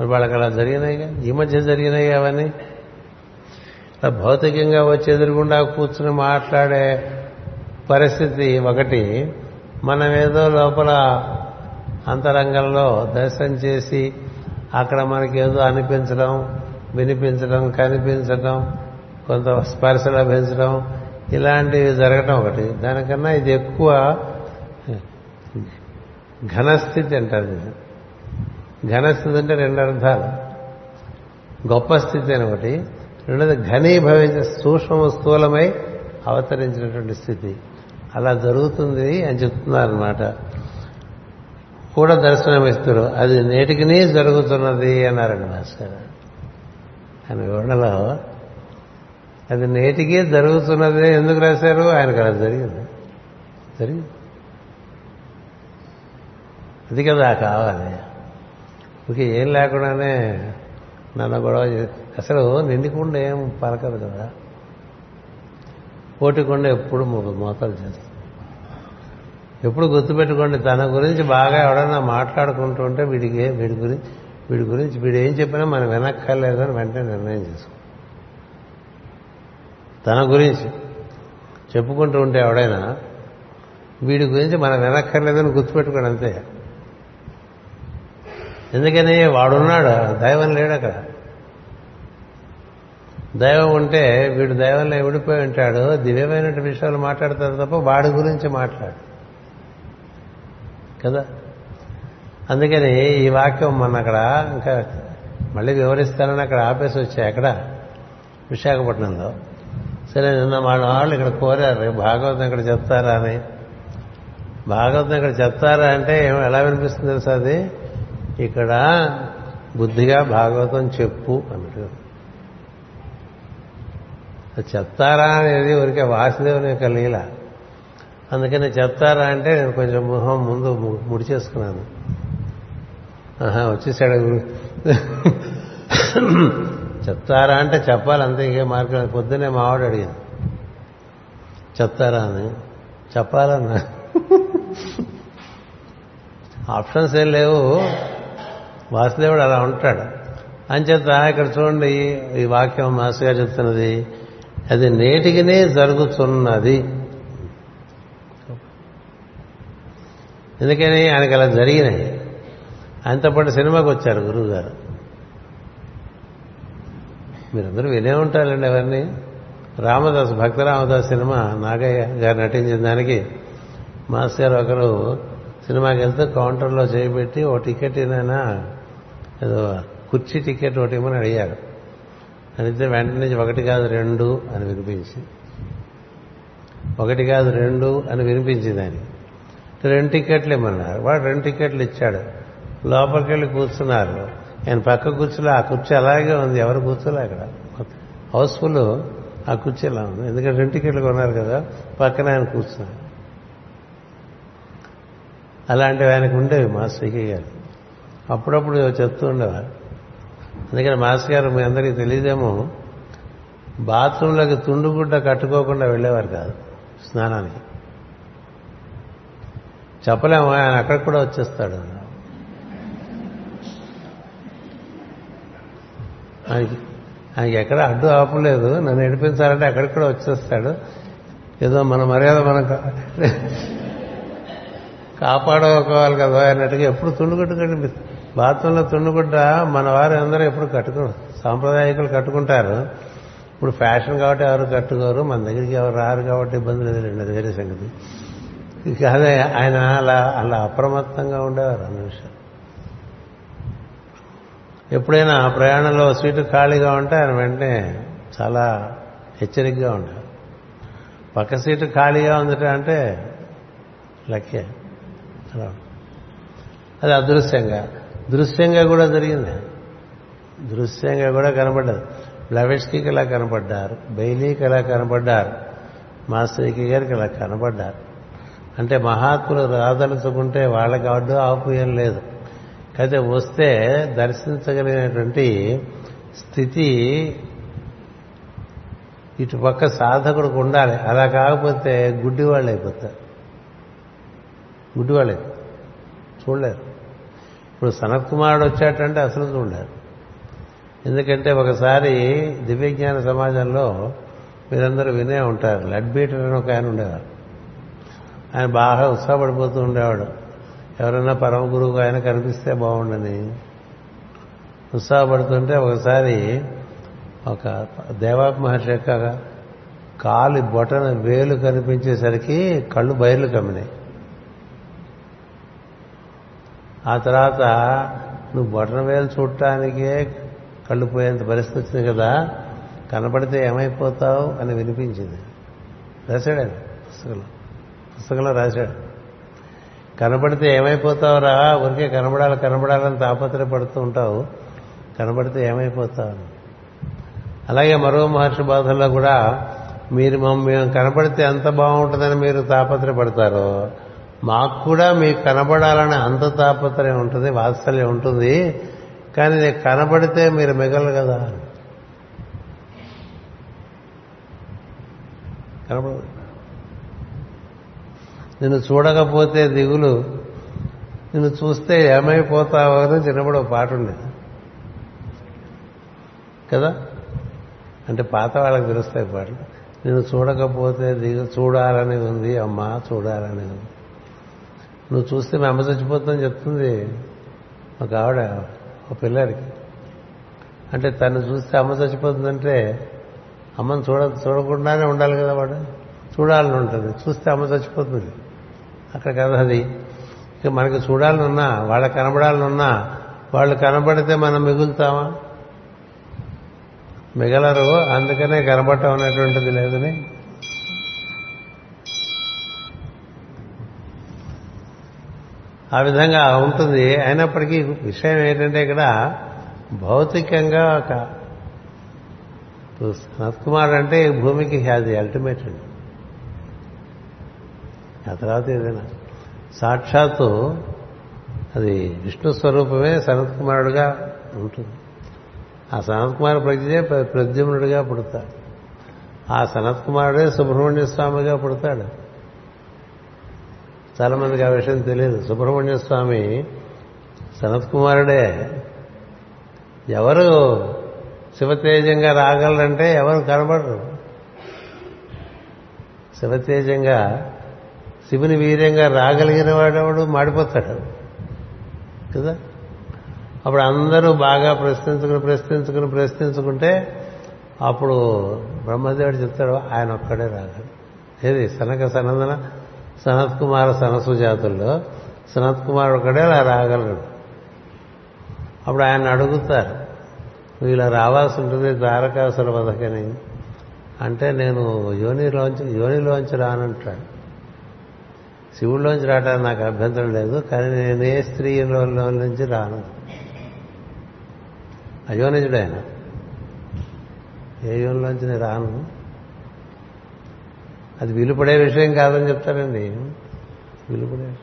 మరి వాళ్ళకి అలా జరిగినాయిగా? ఈ మధ్య జరిగినాయి అవన్నీ? అలా భౌతికంగా వచ్చి ఎదురుగుండా కూర్చుని మాట్లాడే పరిస్థితి ఒకటి. మనం ఏదో లోపల అంతరంగంలో దర్శనం చేసి అక్కడ మనకేదో అనిపించడం వినిపించడం కనిపించడం కొంత స్పర్శ లభించడం ఇలాంటివి జరగటం ఒకటి. దానికన్నా ఇది ఎక్కువ ఘనస్థితి అంటారు ఘనస్థితి అంటే రెండు అర్థాలు. గొప్ప స్థితి అని ఒకటి. రెండోది ఘనీభవించే సూక్ష్మ స్థూలమై అవతరించినటువంటి స్థితి. అలా జరుగుతుంది అని చెప్తున్నారనమాట కూడా దర్శనమిస్తారు అది నేటికినే జరుగుతున్నది అన్నారండి భాస్కర్. ఆయన వివరణలో అది నేటికి జరుగుతున్నది ఎందుకు రాశారు? ఆయనకు అలా జరిగింది. జరిగింది. అది కదా కావాలి. ఇంక ఏం లేకుండానే నన్ను గొడవ అసలు నిండికుండా ఏం పలకదు కదా. పోటీకుండా ఎప్పుడు మోతాలు చేస్తుంది. ఎప్పుడు గుర్తుపెట్టుకోండి తన గురించి బాగా ఎవడన్నా మాట్లాడుకుంటూ ఉంటే వీడికి వీడి గురించి వీడి గురించి వీడు ఏం చెప్పినా మనం వెనక్కర్లేదు అని వెంటనే నిర్ణయం చేసుకో తన గురించి చెప్పుకుంటూ ఉంటే ఎవడైనా వీడి గురించి మనం వెనక్కర్లేదని గుర్తుపెట్టుకోండి అంతే. ఎందుకని వాడున్నాడు దైవం లేడు అక్కడ. దైవం ఉంటే వీడు దైవంలో ఎవడిపోయి ఉంటాడు దివ్యమైన విషయాలు మాట్లాడతాడు తప్ప వాడి గురించి మాట్లాడు. కదా? అందుకని ఈ వాక్యం మన అక్కడ ఇంకా మళ్ళీ వివరిస్తానని అక్కడ ఆపేసి వచ్చాయి అక్కడ విశాఖపట్నంలో. సరే నిన్న మన వాళ్ళు ఇక్కడ కోరారు భాగవతం ఇక్కడ చెప్తారా అని. భాగవతం ఇక్కడ చెప్తారా అంటే ఎలా వినిపిస్తుంది తెలుసా అది? ఇక్కడ బుద్ధిగా భాగవతం చెప్పు అన్నట్టు. చెప్తారా అనేది ఊరికే వాసుదేవుని యొక్క లీల. అందుకని చెప్తారా అంటే నేను కొంచెం మొహం ముందు ముడిచేసుకున్నాను. ఆహా వచ్చేసాడు. చెప్తారా అంటే చెప్పాలి అంతే ఇంకే మార్గం పొద్దునే మావాడు అడిగింది. చెప్తారా అని. చెప్పాలన్నా. ఆప్షన్స్ ఏం లేవు. వాసుదేవుడు అలా ఉంటాడు. అంచేత ఇక్కడ చూడండి ఈ వాక్యం మాస్టర్ గారు చెప్తున్నది అది నేటికినే జరుగుతున్నది. ఎందుకని? ఆయనకి అలా జరిగినాయి. ఆయనతో పాటు సినిమాకి వచ్చారు గురువు గారు మీరందరూ వినే ఉంటారండి ఎవరిని. రామదాస్ భక్త రామదాస్ సినిమా నాగయ్య గారు నటించిన దానికి మాస్టర్ గారు ఒకరు సినిమాకి వెళ్తే కౌంటర్లో చేయబెట్టి ఓ టికెట్ ఏదైనా ఏదో కుర్చీ టికెట్ ఒకటి ఇవ్వమని అడిగారు. అడిగితే వెంటనే ఒకటి కాదు రెండు అని వినిపించి ఒకటి కాదు రెండు అని వినిపించింది ఆయన రెండు టికెట్లు ఇమ్మన్నారు. వాడు రెండు టికెట్లు ఇచ్చాడు. లోపలికి వెళ్ళి కూర్చున్నారు. ఆయన పక్క కూర్చులో ఆ కుర్చీ అలాగే ఉంది ఎవరు కూర్చోలే అక్కడ. హౌస్ఫుల్ ఆ కుర్చీ ఎలా ఉంది? ఎందుకంటే రెండు టికెట్లు కొన్నారు కదా పక్కన ఆయన కూర్చున్నారు. అలాంటివి ఆయనకు ఉండేవి మాస్టర్కి గారు. అప్పుడప్పుడు చెప్తూ ఉండేవారు. అందుకని మాస్టర్ గారు మీ అందరికీ తెలియదేమో బాత్రూంలోకి తుండుగుడ్డ కట్టుకోకుండా వెళ్ళేవారు కాదు స్నానానికి. చెప్పలేము ఆయన అక్కడికి కూడా వచ్చేస్తాడు. ఆయనకి ఆయనకి ఎక్కడ అడ్డు ఆపలేదు. నన్ను నడిపించాలంటే అక్కడికి కూడా వచ్చేస్తాడు. ఏదో మన మర్యాద మనం కాపాడుకోవాలి కదా అన్నట్టుగా ఎప్పుడు తుండుగుడ్డ కట్టి బాత్రూంలో తుండుగుడ్డ మన వారు అందరూ ఎప్పుడు కట్టుకో సాంప్రదాయకులు కట్టుకుంటారు. ఇప్పుడు ఫ్యాషన్ కాబట్టి ఎవరు కట్టుకోరు. మన దగ్గరికి ఎవరు రారు కాబట్టి ఇబ్బంది లేదులేండి అది వేరే సంగతి. కాదే ఆయన అలా అలా అప్రమత్తంగా ఉండేవారు అన్న విషయం ఎప్పుడైనా ప్రయాణంలో సీటు ఖాళీగా ఉంటే ఆయన వెంటనే చాలా హెచ్చరికగా ఉంటారు. పక్క సీటు ఖాళీగా ఉందట అంటే లక్కే. అది అదృశ్యంగా. దృశ్యంగా కూడా జరిగింది. దృశ్యంగా కూడా కనపడ్డది బ్లవెట్స్కి ఇలా కనపడ్డారు? బెయిలీకి ఇలా కనపడ్డారు? మాస్టర్కి గారికి ఇలా కనపడ్డారు? అంటే మహాత్ములు రాదలుచుకుంటే వాళ్ళకి అడ్డు ఆపుయం లేదు. అయితే వస్తే దర్శించగలిగినటువంటి స్థితి ఇటు పక్క సాధకుడికి ఉండాలి. అలా కాకపోతే గుడ్డి వాళ్ళు అయిపోతారు. గుడ్డివాళ్ళు చూడలేరు. ఇప్పుడు సనత్ కుమారుడు వచ్చాటంటే అసలు చూడలేరు. ఎందుకంటే ఒకసారి దివ్యజ్ఞాన సమాజంలో మీరందరూ వినే ఉంటారు. లడ్బీటర్ అని ఒక ఆయన ఉండేవారు. ఆయన బాగా ఉత్సాహపడిపోతూ ఉండేవాడు. ఎవరైనా పరమ గురువు ఆయన కనిపిస్తే బాగుండని ఉత్సాహపడుతుంటే ఒకసారి ఒక దేవాప్ మహర్షి యొక్క కాలి బొటన వేలు కనిపించేసరికి కళ్ళు బయర్లు కమ్మినాయి. ఆ తర్వాత నువ్వు బొటన వేలు చూడటానికే కళ్ళు పోయేంత పరిస్థితి వచ్చింది కదా కనపడితే ఏమైపోతావు అని వినిపించింది. రాశాడు ఆయన పుస్తకంలో. పుస్తకంలో రాశాడు. కనబడితే ఏమైపోతావురా? ఊరికే కనబడాలి కనబడాలని తాపత్రయపడుతూ ఉంటావు. కనబడితే ఏమైపోతావు అలాగే మరో మహర్షి బాధల్లో కూడా మీరు మేము కనపడితే ఎంత బాగుంటుందని మీరు తాపత్రయపడతారో మాకు కూడా మీకు కనబడాలని అంత తాపత్రయం ఉంటుంది వాత్సల్యం ఉంటుంది. కానీ నేను కనబడితే మీరు మిగలరు కదా. కనబడదు. నిన్ను చూడకపోతే దిగులు. నిన్ను చూస్తే ఏమైపోతావో అని చిన్నప్పుడు ఒక పాట ఉండేది. కదా? అంటే పాత వాళ్ళకి తెలుస్తాయి పాటలు. నిన్ను చూడకపోతే దిగు చూడాలని ఉంది అమ్మా చూడాలని ఉంది. నువ్వు చూస్తే మీ అమ్మ చచ్చిపోతుందని చెప్తుంది ఒక ఆవిడ ఒక పిల్లాడికి. అంటే తను చూస్తే అమ్మ చచ్చిపోతుందంటే అమ్మని చూడ చూడకుండానే ఉండాలి కదా వాడు. చూడాలని ఉంటుంది. చూస్తే అమ్మ చచ్చిపోతుంది. అక్కడ కదా అది. ఇక మనకి చూడాలనున్నా వాళ్ళ కనబడాలనున్నా వాళ్ళు కనబడితే మనం మిగులుతామా? మిగలరు అందుకనే కనబడటం అనేటువంటిది లేదని. ఆ విధంగా ఉంటుంది. అయినప్పటికీ విషయం ఏంటంటే ఇక్కడ భౌతికంగా ఒక సనత్ అంటే భూమికి హ్యాది అల్టిమేట్. అండి ఆ తర్వాత ఏదైనా. సాక్షాత్తు అది విష్ణు స్వరూపమే సనత్ కుమారుడుగా ఉంటుంది. ఆ సనత్ కుమార్ ప్రజ్ఞే ప్రద్యుమ్నుడిగా పుడతాడు. ఆ సనత్ కుమారుడే సుబ్రహ్మణ్య స్వామిగా పుడతాడు. చాలా మందికి ఆ విషయం తెలియదు. సుబ్రహ్మణ్య స్వామి సనత్ కుమారుడే. ఎవరు శివతేజంగా రాగలరంటే ఎవరు కనబడరు. శివతేజంగా శివుని వీర్యంగా రాగలిగిన వాడెవడు? మాడిపోతాడు. కదా? అప్పుడు అందరూ బాగా ప్రశ్నించుకుని ప్రశ్నించుకుని ప్రశ్నించుకుంటే అప్పుడు బ్రహ్మదేవుడు చెప్తాడు ఆయన ఒక్కడే రాగలడు ఏది? సనక సనందన సనత్ కుమార సనసు జాతుల్లో సనత్ కుమార్ ఒకడే అలా రాగలడు. అప్పుడు ఆయన అడుగుతారు నువ్వు ఇలా రావాల్సి ఉంటుంది తారకాసుర వధకని. అంటే నేను యోనిలోంచి యోనిలోంచి రానంటాడు. శివుడిలోంచి రావడానికి నాకు అభ్యంతరం లేదు కానీ నేను ఏ స్త్రీలో నుంచి రాను. అయోనిజుడు ఆయన. ఏ యోనిలోంచి నేను రాను? అది విలుపడే విషయం కాదని చెప్తారండి. విలుపడే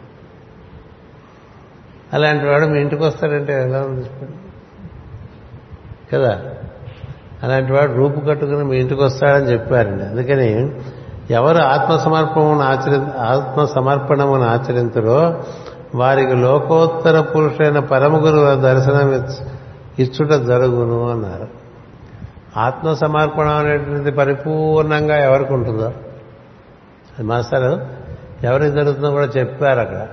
అలాంటి వాడు మీ ఇంటికి వస్తాడంటే ఎలా ఉంది కదా? అలాంటి వాడు రూపు కట్టుకుని మీ ఇంటికి వస్తాడని చెప్పారండి. అందుకని ఎవరు ఆత్మ సమర్పణమును ఆచరి ఆత్మ సమర్పణమును ఆచరించరో వారికి లోకోత్తర పురుషులైన పరమ గురువుల దర్శనం ఇచ్చుట జరుగును అన్నారు. ఆత్మ సమర్పణ అనేటువంటిది పరిపూర్ణంగా ఎవరికి ఉంటుందో? అది మాస్టర్ ఎవరికి జరుగుతుందో కూడా చెప్పారు అక్కడ.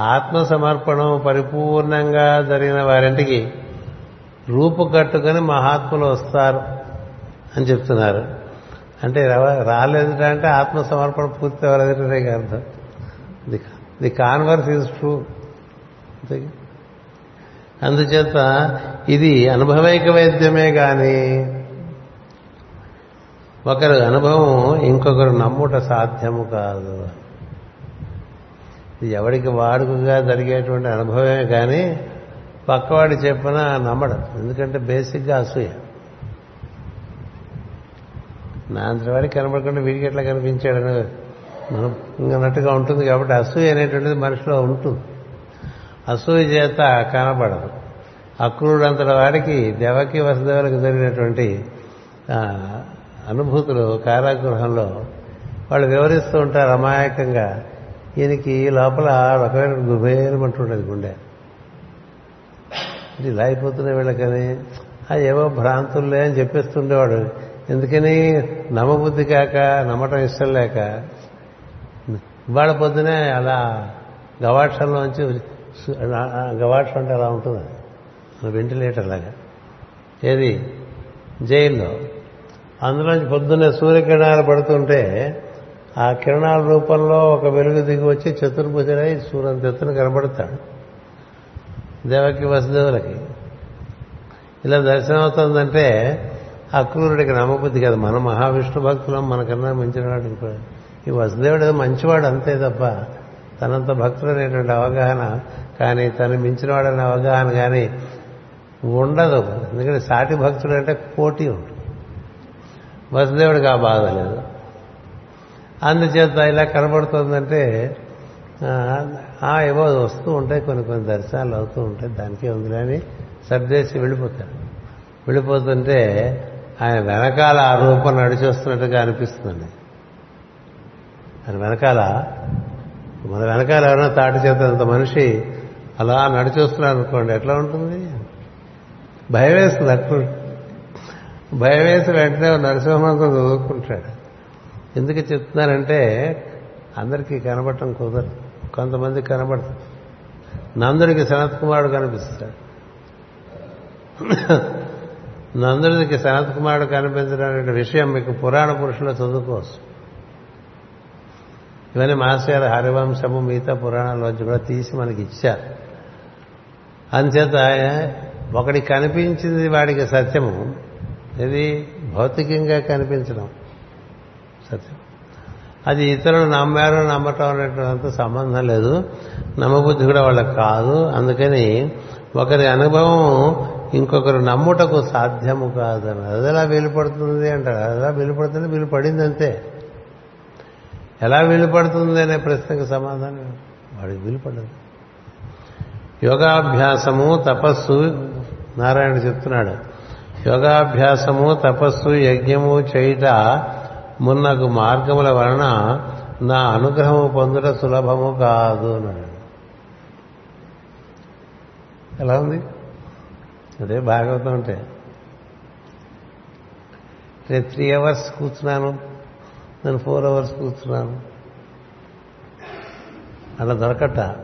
ఆత్మ సమర్పణం పరిపూర్ణంగా జరిగిన వారింటికి రూపు కట్టుకొని మహాత్ములు వస్తారు అని చెప్తున్నారు. అంటే రవ- రాలేదు అంటే ఆత్మ సమర్పణ పూర్తి అవ్వలేదంటే అర్థం. The the converse is true. అందుచేత ఇది అనుభవైక వైద్యమే కానీ ఒకరు అనుభవం ఇంకొకరు నమ్ముట సాధ్యము కాదు. ఇది ఎవడికి వాడుకగా జరిగేటువంటి అనుభవమే కానీ పక్కవాడి చెప్పిన నమ్మడం. ఎందుకంటే బేసిక్గా అసూయ. నా అంతటి వారికి కనబడకుండా వీడికి ఎట్లా కనిపించాడని మనం అన్నట్టుగా ఉంటుంది కాబట్టి అసూయ అనేటువంటిది మనిషిలో ఉంటుంది. అసూయ చేత కనబడదు అక్రూడు అంతటి వాడికి దేవకి వసుదేవులకు జరిగినటువంటి అనుభూతులు కారాగృహంలో వాళ్ళు వివరిస్తూ ఉంటారు అమాయకంగా. ఈయనకి లోపల రకమైన గుబేరమంటుండేది గుండె. ఇది ఇలా అయిపోతున్నాయి వీళ్ళకని. ఆ ఏవో భ్రాంతులే అని చెప్పేస్తుండేవాడు. ఎందుకని నమ్మబుద్ధి కాక నమ్మటం ఇష్టం లేక ఇవాళ పొద్దునే అలా గవాక్షంలోంచి గవాక్షం అంటే అలా ఉంటుంది. వెంటిలేటర్ లాగా. ఏది? జైల్లో. అందులోంచి పొద్దున్నే సూర్యకిరణాలు పడుతుంటే ఆ కిరణాల రూపంలో ఒక వెలుగు దిగి వచ్చి చతుర్భుజుడై సూర్యంత ఎత్తున కనబడతాడు. దేవకి వసుదేవులకి. ఇలా దర్శనం అవుతుందంటే అక్రూరుడికి నమ్మబుద్ధి కదా. మన మహావిష్ణు భక్తులం మనకన్నా మించినవాడు ఈ వసుదేవుడు ఏదో మంచివాడు అంతే తప్ప తనంత భక్తుడు అనేటువంటి అవగాహన కానీ తను మించినవాడు అనే అవగాహన కానీ ఉండదు. ఎందుకంటే సాటి భక్తుడు అంటే పోటీ ఉంటుంది. వసుదేవుడికి ఆ బాధ లేదు. అందుచేత ఇలా కనబడుతుందంటే ఆ, ఆ, ఏవో వస్తూ ఉంటాయి కొన్ని కొన్ని దర్శనాలు అవుతూ ఉంటాయి. దానికే ఉంది కానీ సర్దేసి వెళ్ళిపోతాడు వెళ్ళిపోతుంటే ఆయన వెనకాల ఆ రూపం నడిచొస్తున్నట్టుగా అనిపిస్తుందండి. ఆయన వెనకాల మన వెనకాల ఎవరైనా తాటి చేతంత మనిషి అలా నడిచొస్తున్నాడు అనుకోండి ఎట్లా ఉంటుంది? భయం వేస్తుంది అట్లా భయం వేసి వెంటనే నరసింహంతో చదువుకుంటాడు. ఎందుకు చెప్తున్నానంటే అందరికీ కనబడటం కుదరదు. కొంతమంది కనబడదు నందుడికి సనత్ కుమారుడు కనిపిస్తాడు. నందుడికి సనత్ కుమారుడు కనిపించడం అనే విషయం మీకు పురాణ పురుషులో చదువుకోవచ్చు ఇవన్నీ మాస్టర్ హరివంశము మిగతా పురాణాల్లోంచి కూడా తీసి మనకి ఇచ్చారు. అంచేత ఒకడికి కనిపించింది వాడికి సత్యము ఇది భౌతికంగా కనిపించడం సత్యం. అది ఇతరులు నమ్మారు నమ్మటం అనేటువంటి సంబంధం లేదు. నమ్మబుద్ధి కూడా వాళ్ళకి కాదు. అందుకని ఒకరి అనుభవం ఇంకొకరు నమ్ముటకు సాధ్యము కాదు అని అది ఎలా వెలుపడుతుంది అంటారు. అది ఎలా వీలుపడుతుంది? వీలు పడింది అంతే ఎలా వెలుపడుతుంది అనే ప్రశ్నకు సమాధానం వాడికి వెలుపడదు. యోగాభ్యాసము తపస్సు నారాయణ చెప్తున్నాడు. యోగాభ్యాసము తపస్సు యజ్ఞము చేయుట మున్నకు మార్గముల వలన నా అనుగ్రహము పొందుట సులభము కాదు అన్నాడు. ఎలా ఉంది? అదే భాగవతం అంటే. నేను త్రీ అవర్స్ కూర్చున్నాను నేను ఫోర్ అవర్స్ కూర్చున్నాను. అలా దొరకట.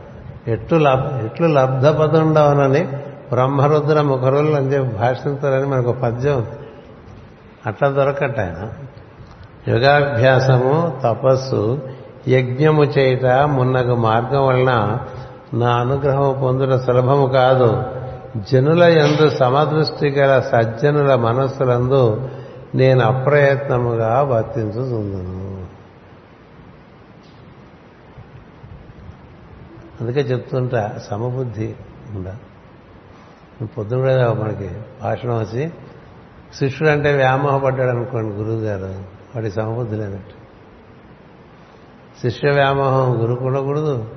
ఎట్లు లబ్ ఎట్లు లబ్ధపదుండవనని బ్రహ్మరుద్ర ముఖరులు అని చెప్పి భాషించాలని మనకు పద్యం అట్లా దొరకట ఆయన. యోగాభ్యాసము తపస్సు యజ్ఞము చేయుట మున్నగు మార్గం వలన నా అనుగ్రహం పొందుట సులభము కాదు. జనుల ఎందు సమదృష్టి గల సజ్జనుల మనస్సులందు నేను అప్రయత్నముగా వర్తించుతుందను అందుకే చెప్తుంటా సమబుద్ధి ఉండాలి పొద్దున మనకి భాషణం వచ్చి శిష్యుడు అంటే వ్యామోహపడ్డాడు అనుకోండి గురువు గారు వాడి సమబుద్ధి లేనట్టు. శిష్య వ్యామోహం గురువుకు ఉండకూడదు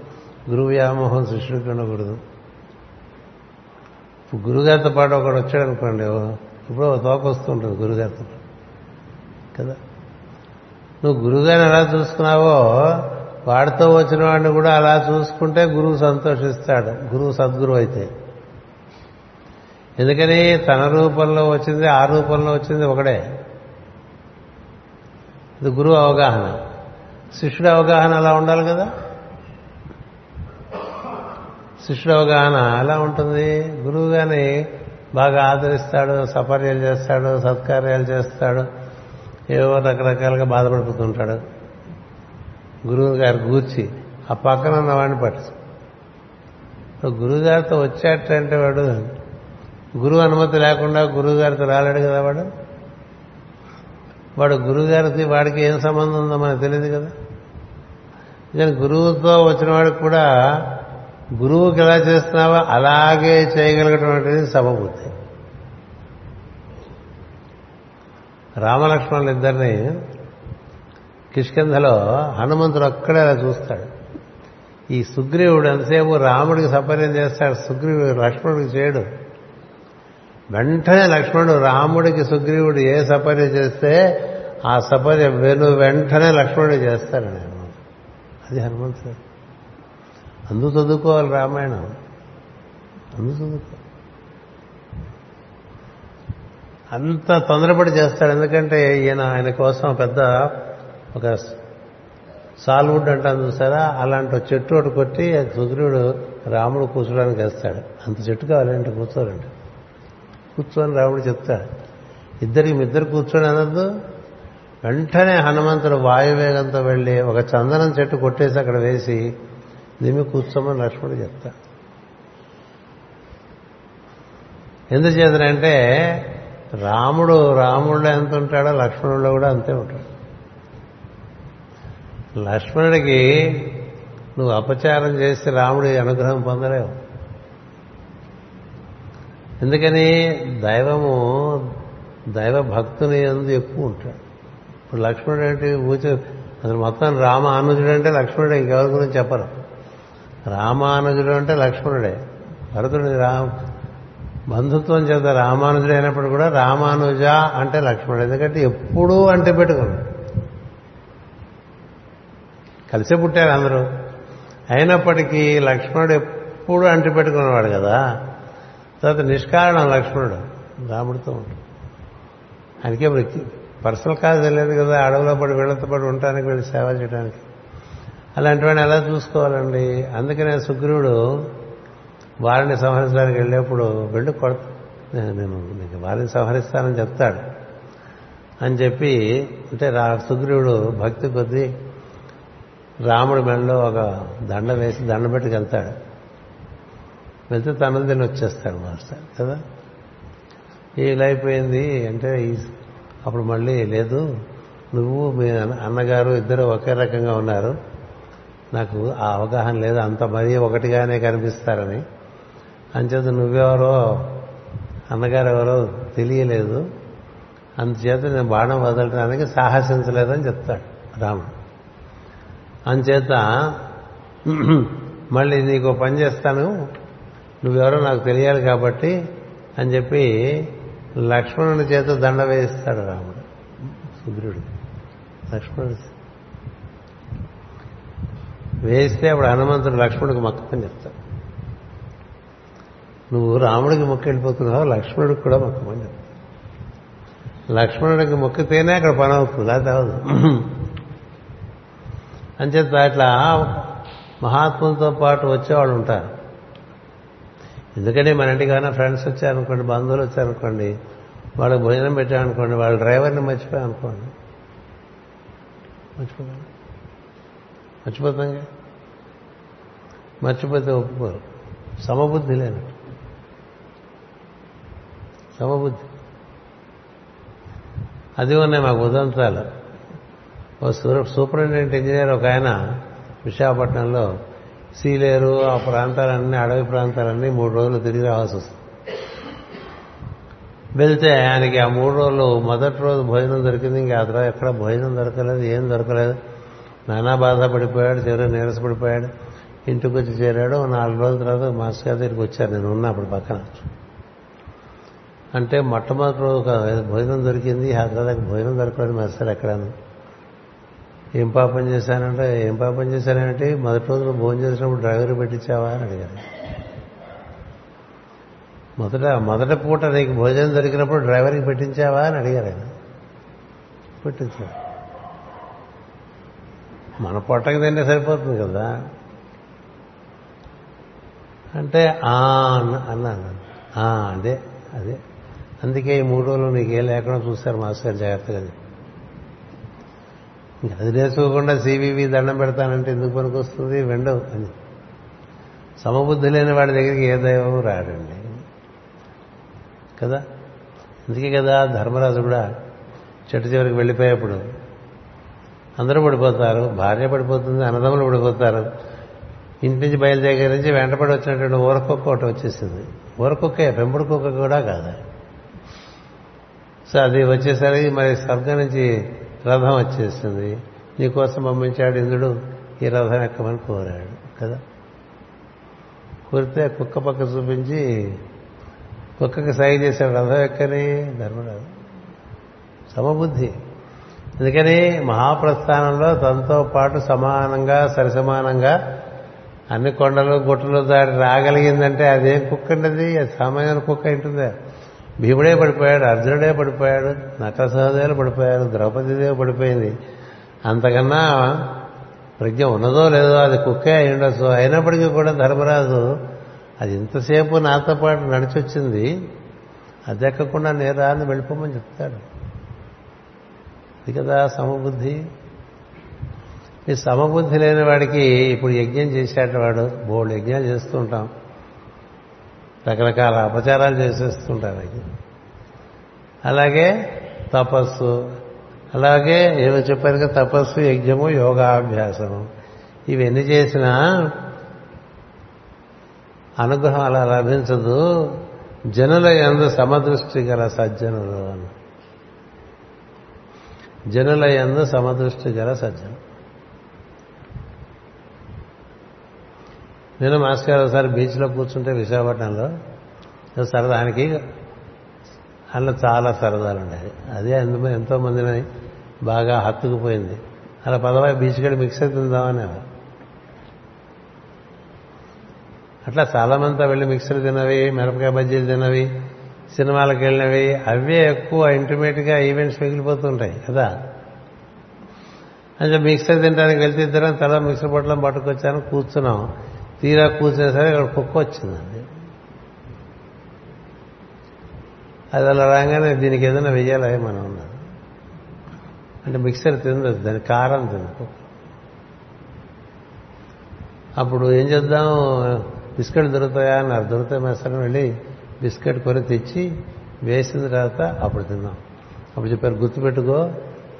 గురువు వ్యామోహం శిష్యుడికి ఉండకూడదు. ఇప్పుడు గురుగారితో పాటు ఒకడు వచ్చాడు అనుకోండి ఇప్పుడు తోక వస్తుంటుంది గురుగారితో కదా? నువ్వు గురుగారిని ఎలా చూసుకున్నావో వాడితో వచ్చిన వాడిని కూడా అలా చూసుకుంటే గురువు సంతోషిస్తాడు గురువు సద్గురువు అయితే. ఎందుకని? తన రూపంలో వచ్చింది ఆ రూపంలో వచ్చింది ఒకడే. ఇది గురువు అవగాహన. శిష్యుడు అవగాహన అలా ఉండాలి కదా? శిష్యుడి అవగాహన ఎలా ఉంటుంది. గురువు గాని బాగా ఆదరిస్తాడు సపర్యలు చేస్తాడు సత్కార్యాలు చేస్తాడు. ఏవో రకరకాలుగా బాధపడిపోతుంటాడు. గురువు గారి గూర్చి ఆ పక్కన ఉన్నవాడిని పట్టు గురువుగారితో వచ్చేటంటే వాడు గురువు అనుమతి లేకుండా గురువుగారితో రాలేడు కదా వాడు? వాడు గురువుగారికి వాడికి ఏం సంబంధం ఉందో మనకు తెలియదు కదా? కానీ గురువుతో వచ్చిన వాడికి కూడా గురువుకి ఎలా చేస్తున్నావో అలాగే చేయగలిగినటువంటిది సమబుద్ధి. రామలక్ష్మణులు ఇద్దరిని కిష్కింధలో హనుమంతుడు అక్కడే అలా చూస్తాడు. ఈ సుగ్రీవుడు ఎంతసేపు రాముడికి సపర్యం చేస్తాడు సుగ్రీవుడు లక్ష్మణుడికి చేయడు. వెంటనే లక్ష్మణుడు రాముడికి సుగ్రీవుడు ఏ సపర్య చేస్తే ఆ సపర్య వెను వెంటనే లక్ష్మణుడు చేస్తాడు నేను అది హనుమంతుడు. అందు చదువుకోవాలి రామాయణం. అందు చదువుకోవాలి అంత తొందరపడి చేస్తాడు. ఎందుకంటే ఈయన ఆయన కోసం పెద్ద ఒక సాల్వుడ్ అంటాను చూసారా? అలాంటి చెట్టు ఒకటి కొట్టి సుగ్రీవుడు రాముడు కూర్చోడానికి వేస్తాడు. అంత చెట్టు కావాలంటే కూర్చోరండి కూర్చోని రాముడు చెప్తాడు. ఇద్దరికి ఇద్దరు కూర్చొని అనద్దు. వెంటనే హనుమంతుడు వాయువేగంతో వెళ్ళి ఒక చందనం చెట్టు కొట్టేసి అక్కడ వేసి దిమి కూర్చోమని లక్ష్మణుడు చెప్తా. ఎందుచేతనంటే రాముడు రాముడిలో ఎంత ఉంటాడో లక్ష్మణుడిలో కూడా అంతే ఉంటాడు. లక్ష్మణుడికి నువ్వు అపచారం చేస్తే రాముడి అనుగ్రహం పొందలేవు. ఎందుకని దైవము దైవ భక్తుని ఎందు ఎక్కువ ఉంటాడు. ఇప్పుడు లక్ష్మణుడు అంటే ఊచ అసలు మొత్తం రామ అనుజుడు అంటే లక్ష్మణుడు ఇంకెవరి గురించి చెప్పరు. రామానుజుడు అంటే లక్ష్మణుడే. భరతుడి రామ. బంధుత్వం చేత రామానుజుడు అయినప్పుడు కూడా రామానుజ అంటే లక్ష్మణుడు. ఎందుకంటే ఎప్పుడూ అంటే పెట్టుకున్నాడు. కలిసే పుట్టారు అందరూ. అయినప్పటికీ లక్ష్మణుడు ఎప్పుడూ అంటి పెట్టుకున్నవాడు కదా. తర్వాత నిష్కారణం లక్ష్మణుడు. రాముడితో ఉంటాడు. అందుకే పర్సనల్ కాదు తెలియదు కదా. అడవిలో పడి వీళ్ళతో పాటు ఉండటానికి వీళ్ళు సేవ చేయడానికి అలాంటి వాడిని ఎలా చూసుకోవాలండి? అందుకనే సుగ్రీవుడు వారిని సంహరించడానికి వెళ్ళేప్పుడు వెళ్ళి కొడ నేను నీకు వారిని సంహరిస్తానని చెప్తాడు. అని చెప్పి అంటే రా సుగ్రీవుడు భక్తి కొద్దీ రాముడి మెడలో ఒక దండ వేసి దండ పెట్టుకు వెళ్తాడు. వెళ్తే తనది తిని వచ్చేస్తాడు మాస్టర్ కదా? ఇలా అయిపోయింది అంటే అప్పుడు మళ్ళీ లేదు నువ్వు మీ అన్నగారు ఇద్దరు ఒకే రకంగా ఉన్నారు. నాకు ఆ అవగాహన లేదు. అంత మరీ ఒకటిగానే కనిపిస్తారని. అంచేత నువ్వెవరో అన్నగారు ఎవరో తెలియలేదు. అందుచేత నేను బాణం వదలడానికి సాహసించలేదని చెప్తాడు రాముడు. అంచేత మళ్ళీ నీకు పని చేస్తాను. నువ్వెవరో నాకు తెలియాలి కాబట్టి అని చెప్పి లక్ష్మణుని చేత దండ వేయిస్తాడు రాముడు. సుగ్రుడు లక్ష్మణుడు వేస్తే అప్పుడు హనుమంతుడు లక్ష్మణుడికి మొక్కని చెప్తాడు. నువ్వు రాముడికి మొక్క వెళ్ళిపోతున్నావు లక్ష్మణుడికి కూడా మొక్కమని చెప్తావు లక్ష్మణుడికి మొక్కితేనే అక్కడ పని అవుతుంది అది అవదు అంచేత అట్లా మహాత్ములతో పాటు వచ్చేవాళ్ళు ఉంటారు. ఎందుకంటే మన ఇంటికైనా ఫ్రెండ్స్ వచ్చారనుకోండి బంధువులు వచ్చారనుకోండి వాళ్ళకి భోజనం పెట్టామనుకోండి వాళ్ళ డ్రైవర్ని మర్చిపోయాం అనుకోండి మర్చిపోతాం కదా? మర్చిపోతే ఒప్పుకోరు. సమబుద్ధి లేనట్టు సమబుద్ధి. అది ఉన్నాయి మాకు ఉదంతాలు ఓ సూపరింటెండెంట్ ఇంజనీర్ ఒక ఆయన విశాఖపట్నంలో సీలేరు ఆ ప్రాంతాలన్నీ అడవి ప్రాంతాలన్నీ మూడు రోజులు తిరిగి రావాల్సి వస్తుంది. వెళ్తే ఆయనకి ఆ మూడు రోజులు మొదటి రోజు భోజనం దొరికింది. ఇంకా ఆ తర్వాత ఎక్కడ భోజనం దొరకలేదు ఏం దొరకలేదు. నానా బాధపడిపోయాడు చివరి నీరసపడిపోయాడు. ఇంటికి వచ్చి చేరాడు. నాలుగు రోజుల తర్వాత మాస్టర్ గారి దగ్గరికి వచ్చారు. నేను ఉన్నా అప్పుడు పక్కన. అంటే మొట్టమొదటి రోజు భోజనం దొరికింది. ఆ తర్వాత భోజనం దొరకలేదు మాస్టర్ ఎక్కడ ఏం పాపం చేశానంటే ఏం పాపం చేశానంటే మొదటి రోజులు భోజనం చేసినప్పుడు డ్రైవర్ పెట్టించావా అని అడిగారు. మొదట మొదటి పూట నీకు భోజనం దొరికినప్పుడు డ్రైవర్కి పెట్టించావా అని అడిగారు ఆయన. పెట్టించారు. మన పొట్టకి తింటే సరిపోతుంది కదా. అంటే ఆ అన్నాను అదే అదే. అందుకే ఈ మూడు రోజులు నీకేం లేకుండా చూస్తారు మాస్టర్ జాగ్రత్తగా అది. నేర్చుకోకుండా సివివి దండం పెడతానంటే ఎందుకు పనికొస్తుంది? వెండవు అని. సమబుద్ధి లేని వాడి దగ్గరికి ఏ దైవం రాడండి. కదా? అందుకే కదా ధర్మరాజు కూడా చెట్టు చివరికి వెళ్ళిపోయేప్పుడు అందరూ పడిపోతారు భార్య పడిపోతుంది అన్నదమ్ములు పడిపోతారు. ఇంటి నుంచి బయలుదేరి నుంచి వెంటపడి వచ్చినటువంటి ఊరకొక్క ఒకటి వచ్చేసింది. ఊరకొక్కే పెంపుడు కుక్క కూడా కాదు. సో అది వచ్చేసరికి మరి స్వర్గం నుంచి రథం వచ్చేసింది. నీకోసం పంపించాడు ఇంద్రుడు ఈ రథం ఎక్కమని కోరాడు కదా? కోరితే కుక్క పక్క చూపించి కుక్కకి సాయి చేశాడు రథం ఎక్కని? ధర్మరాజు. సమబుద్ధి. అందుకని మహాప్రస్థానంలో తనతో పాటు సమానంగా సరిసమానంగా అన్ని కొండలు గుట్టలు దాటి రాగలిగిందంటే అదేం కుక్క అండి? అది కుక్క ఇంటుందా భీముడే పడిపోయాడు అర్జునుడే పడిపోయాడు నట సహదేవులు పడిపోయారు ద్రౌపదీదేవి పడిపోయింది. అంతకన్నా ప్రజ్ఞ ఉన్నదో లేదో అది కుక్కే అయి ఉండొచ్చు. అయినప్పటికీ కూడా ధర్మరాజు అది ఇంతసేపు నాతో పాటు నడిచొచ్చింది. అది ఎక్కకుండా నేరా అని వెళ్ళిపోమని చెప్తాడు. ఇది కదా సమబుద్ధి. ఈ సమబుద్ధి లేని వాడికి ఇప్పుడు యజ్ఞం చేసేట వాడు బోల్డ్ యజ్ఞాలు చేస్తూ ఉంటాం రకరకాల అపచారాలు చేసేస్తుంటారు అలాగే తపస్సు అలాగే ఏమో కదా తపస్సు యజ్ఞము యోగాభ్యాసము. ఇవన్నీ చేసినా అనుగ్రహం అలా లభించదు. జనుల ఎందు సమదృష్టి గల సజ్జనులు అని. జనుల ఎందు సమదృష్టి గల సజ్జనులు. నేను మాస్టర్ గారు ఒకసారి బీచ్లో కూర్చుంటే విశాఖపట్నంలో సరదానికి అందులో చాలా సరదాలు ఉన్నాయి అదే అందులో ఎంతో మందిని బాగా హత్తుకుపోయింది. అలా పదవాయి బీచ్ గడి మిక్సర్ తిందామని అట్లా చాలా వెళ్ళి మిక్సర్ తినవి మిరపకాయ బజ్జీలు తినవి సినిమాలకు వెళ్ళినవి అవే ఎక్కువ ఇంటిమేట్గా ఈవెంట్స్ మిగిలిపోతుంటాయి కదా. అంటే మిక్సర్ తినడానికి వెళ్తే ఇద్దరం తల మిక్సర్ పొట్లం పట్టుకొచ్చాను కూర్చున్నాం. తీరా కూర్చేసరికి అక్కడ కుక్క వచ్చిందండి అది అలా రాగానే దీనికి ఏదైనా వెయ్యాలి మనం ఉన్నది అంటే మిక్సర్ తింది దాని కారం తింది అప్పుడు ఏం చేద్దాం? బిస్కెట్ దొరుకుతాయా? అన్నారు దొరుకుతాయి మేస్తారని వెళ్ళి బిస్కెట్ కొని తెచ్చి వేసిన తర్వాత అప్పుడు తిన్నాం. అప్పుడు చెప్పారు గుర్తుపెట్టుకో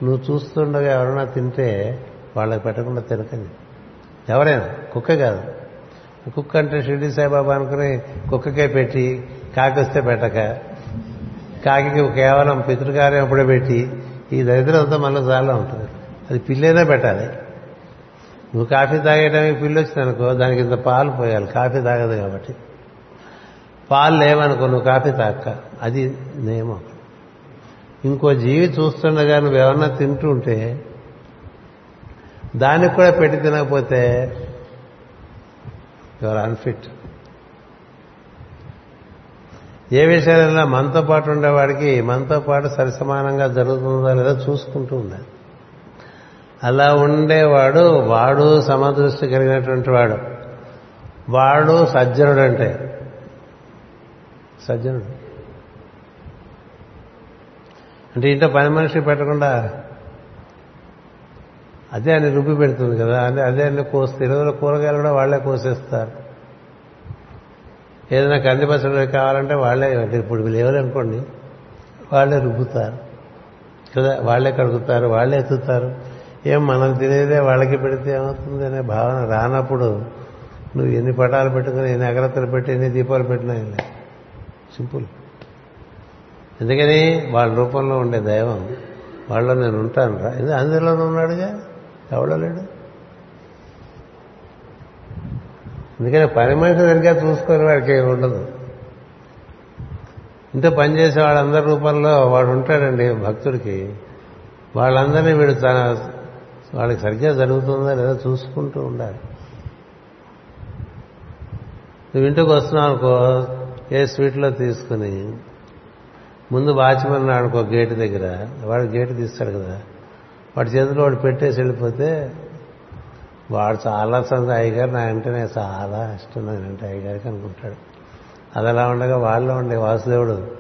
నువ్వు చూస్తుండగా ఎవరైనా తింటే వాళ్ళకి పెట్టకుండా తినకండి. ఎవరైనా? కుక్క కాదు. కుక్క అంటే షిర్డీ సాయిబాబా అనుకుని కుక్కకే పెట్టి కాకిస్తే పెట్టక. కాకి కేవలం పితృకార్యం అప్పుడే పెట్టి ఈ దరిద్రం అంతా మనలో చాలా ఉంటుంది. అది పిల్లైనా పెట్టాలి. నువ్వు కాఫీ తాగేయడానికి పిల్లి వచ్చిందనుకో దానికి ఇంత పాలు పోయాలి. కాఫీ తాగదు కాబట్టి. పాలు లేవనుకో నువ్వు కాఫీ తాక్క అది నియమం. ఇంకో జీవి చూస్తుండగా నువ్వు ఏమన్నా తింటూ ఉంటే దానికి కూడా పెట్టి తినకపోతే యువర్ అన్ఫిట్. ఏ విషయాలైనా మనతో పాటు ఉండేవాడికి మనతో పాటు సరిసమానంగా జరుగుతుందా లేదా చూసుకుంటూ ఉండాలి అలా ఉండేవాడు వాడు సమదృష్టి కలిగినటువంటి వాడు. వాడు సజ్జనుడు అంటే సజ్జనుడు. అంటే ఇంట్లో పని మనిషి పెట్టకుండా అదే అని రుబ్బి పెడుతుంది కదా అదే అదే అన్ని కోస్తే ఇరవై కూరగాయలు కూడా వాళ్ళే కోసేస్తారు. ఏదైనా కంది పచ్చడి కావాలంటే వాళ్ళే ఇప్పుడు లేవరనుకోండి వాళ్ళే రుబ్బుతారు. కదా వాళ్ళే కడుగుతారు వాళ్ళే ఎత్తుతారు. ఏం మనం తినేదే వాళ్ళకి పెడితే ఏమవుతుంది అనే భావన రానప్పుడు నువ్వు ఎన్ని పటాలు పెట్టుకుని ఎన్ని అగ్రత్తలు పెట్టి ఎన్ని దీపాలు పెట్టినా సింపుల్. ఎందుకని వాళ్ళ రూపంలో ఉండే దైవం వాళ్ళలో నేను ఉంటాను రా ఇది అందులోనే ఉన్నాడుగా? ఎవడో లేడు అందుకని పని మనిషి సరిగ్గా చూసుకొని వాడికి ఏమి ఉండదు. ఇంట్లో పనిచేసే వాళ్ళందరి రూపంలో వాడు ఉంటాడండి భక్తుడికి. వాళ్ళందరినీ వీడు తన వాళ్ళకి సరిగ్గా జరుగుతుందా లేదా చూసుకుంటూ ఉండాలి. నువ్వు ఇంటికి వస్తున్నావు అనుకో ఏ స్వీట్లో తీసుకుని ముందు వాచ్మన్ అనుకో గేటు దగ్గర వాడు గేటు తీస్తాడు కదా. వాడి చేతిలో వాడు పెట్టేసి వెళ్ళిపోతే వాడు చాలా సంద అయ్యగారు నా వెంటనే చాలా ఇష్టం నేనంటే అయ్యగారికి అనుకుంటాడు. అది అలా ఉండగా వాళ్ళలో ఉండే వాసుదేవుడు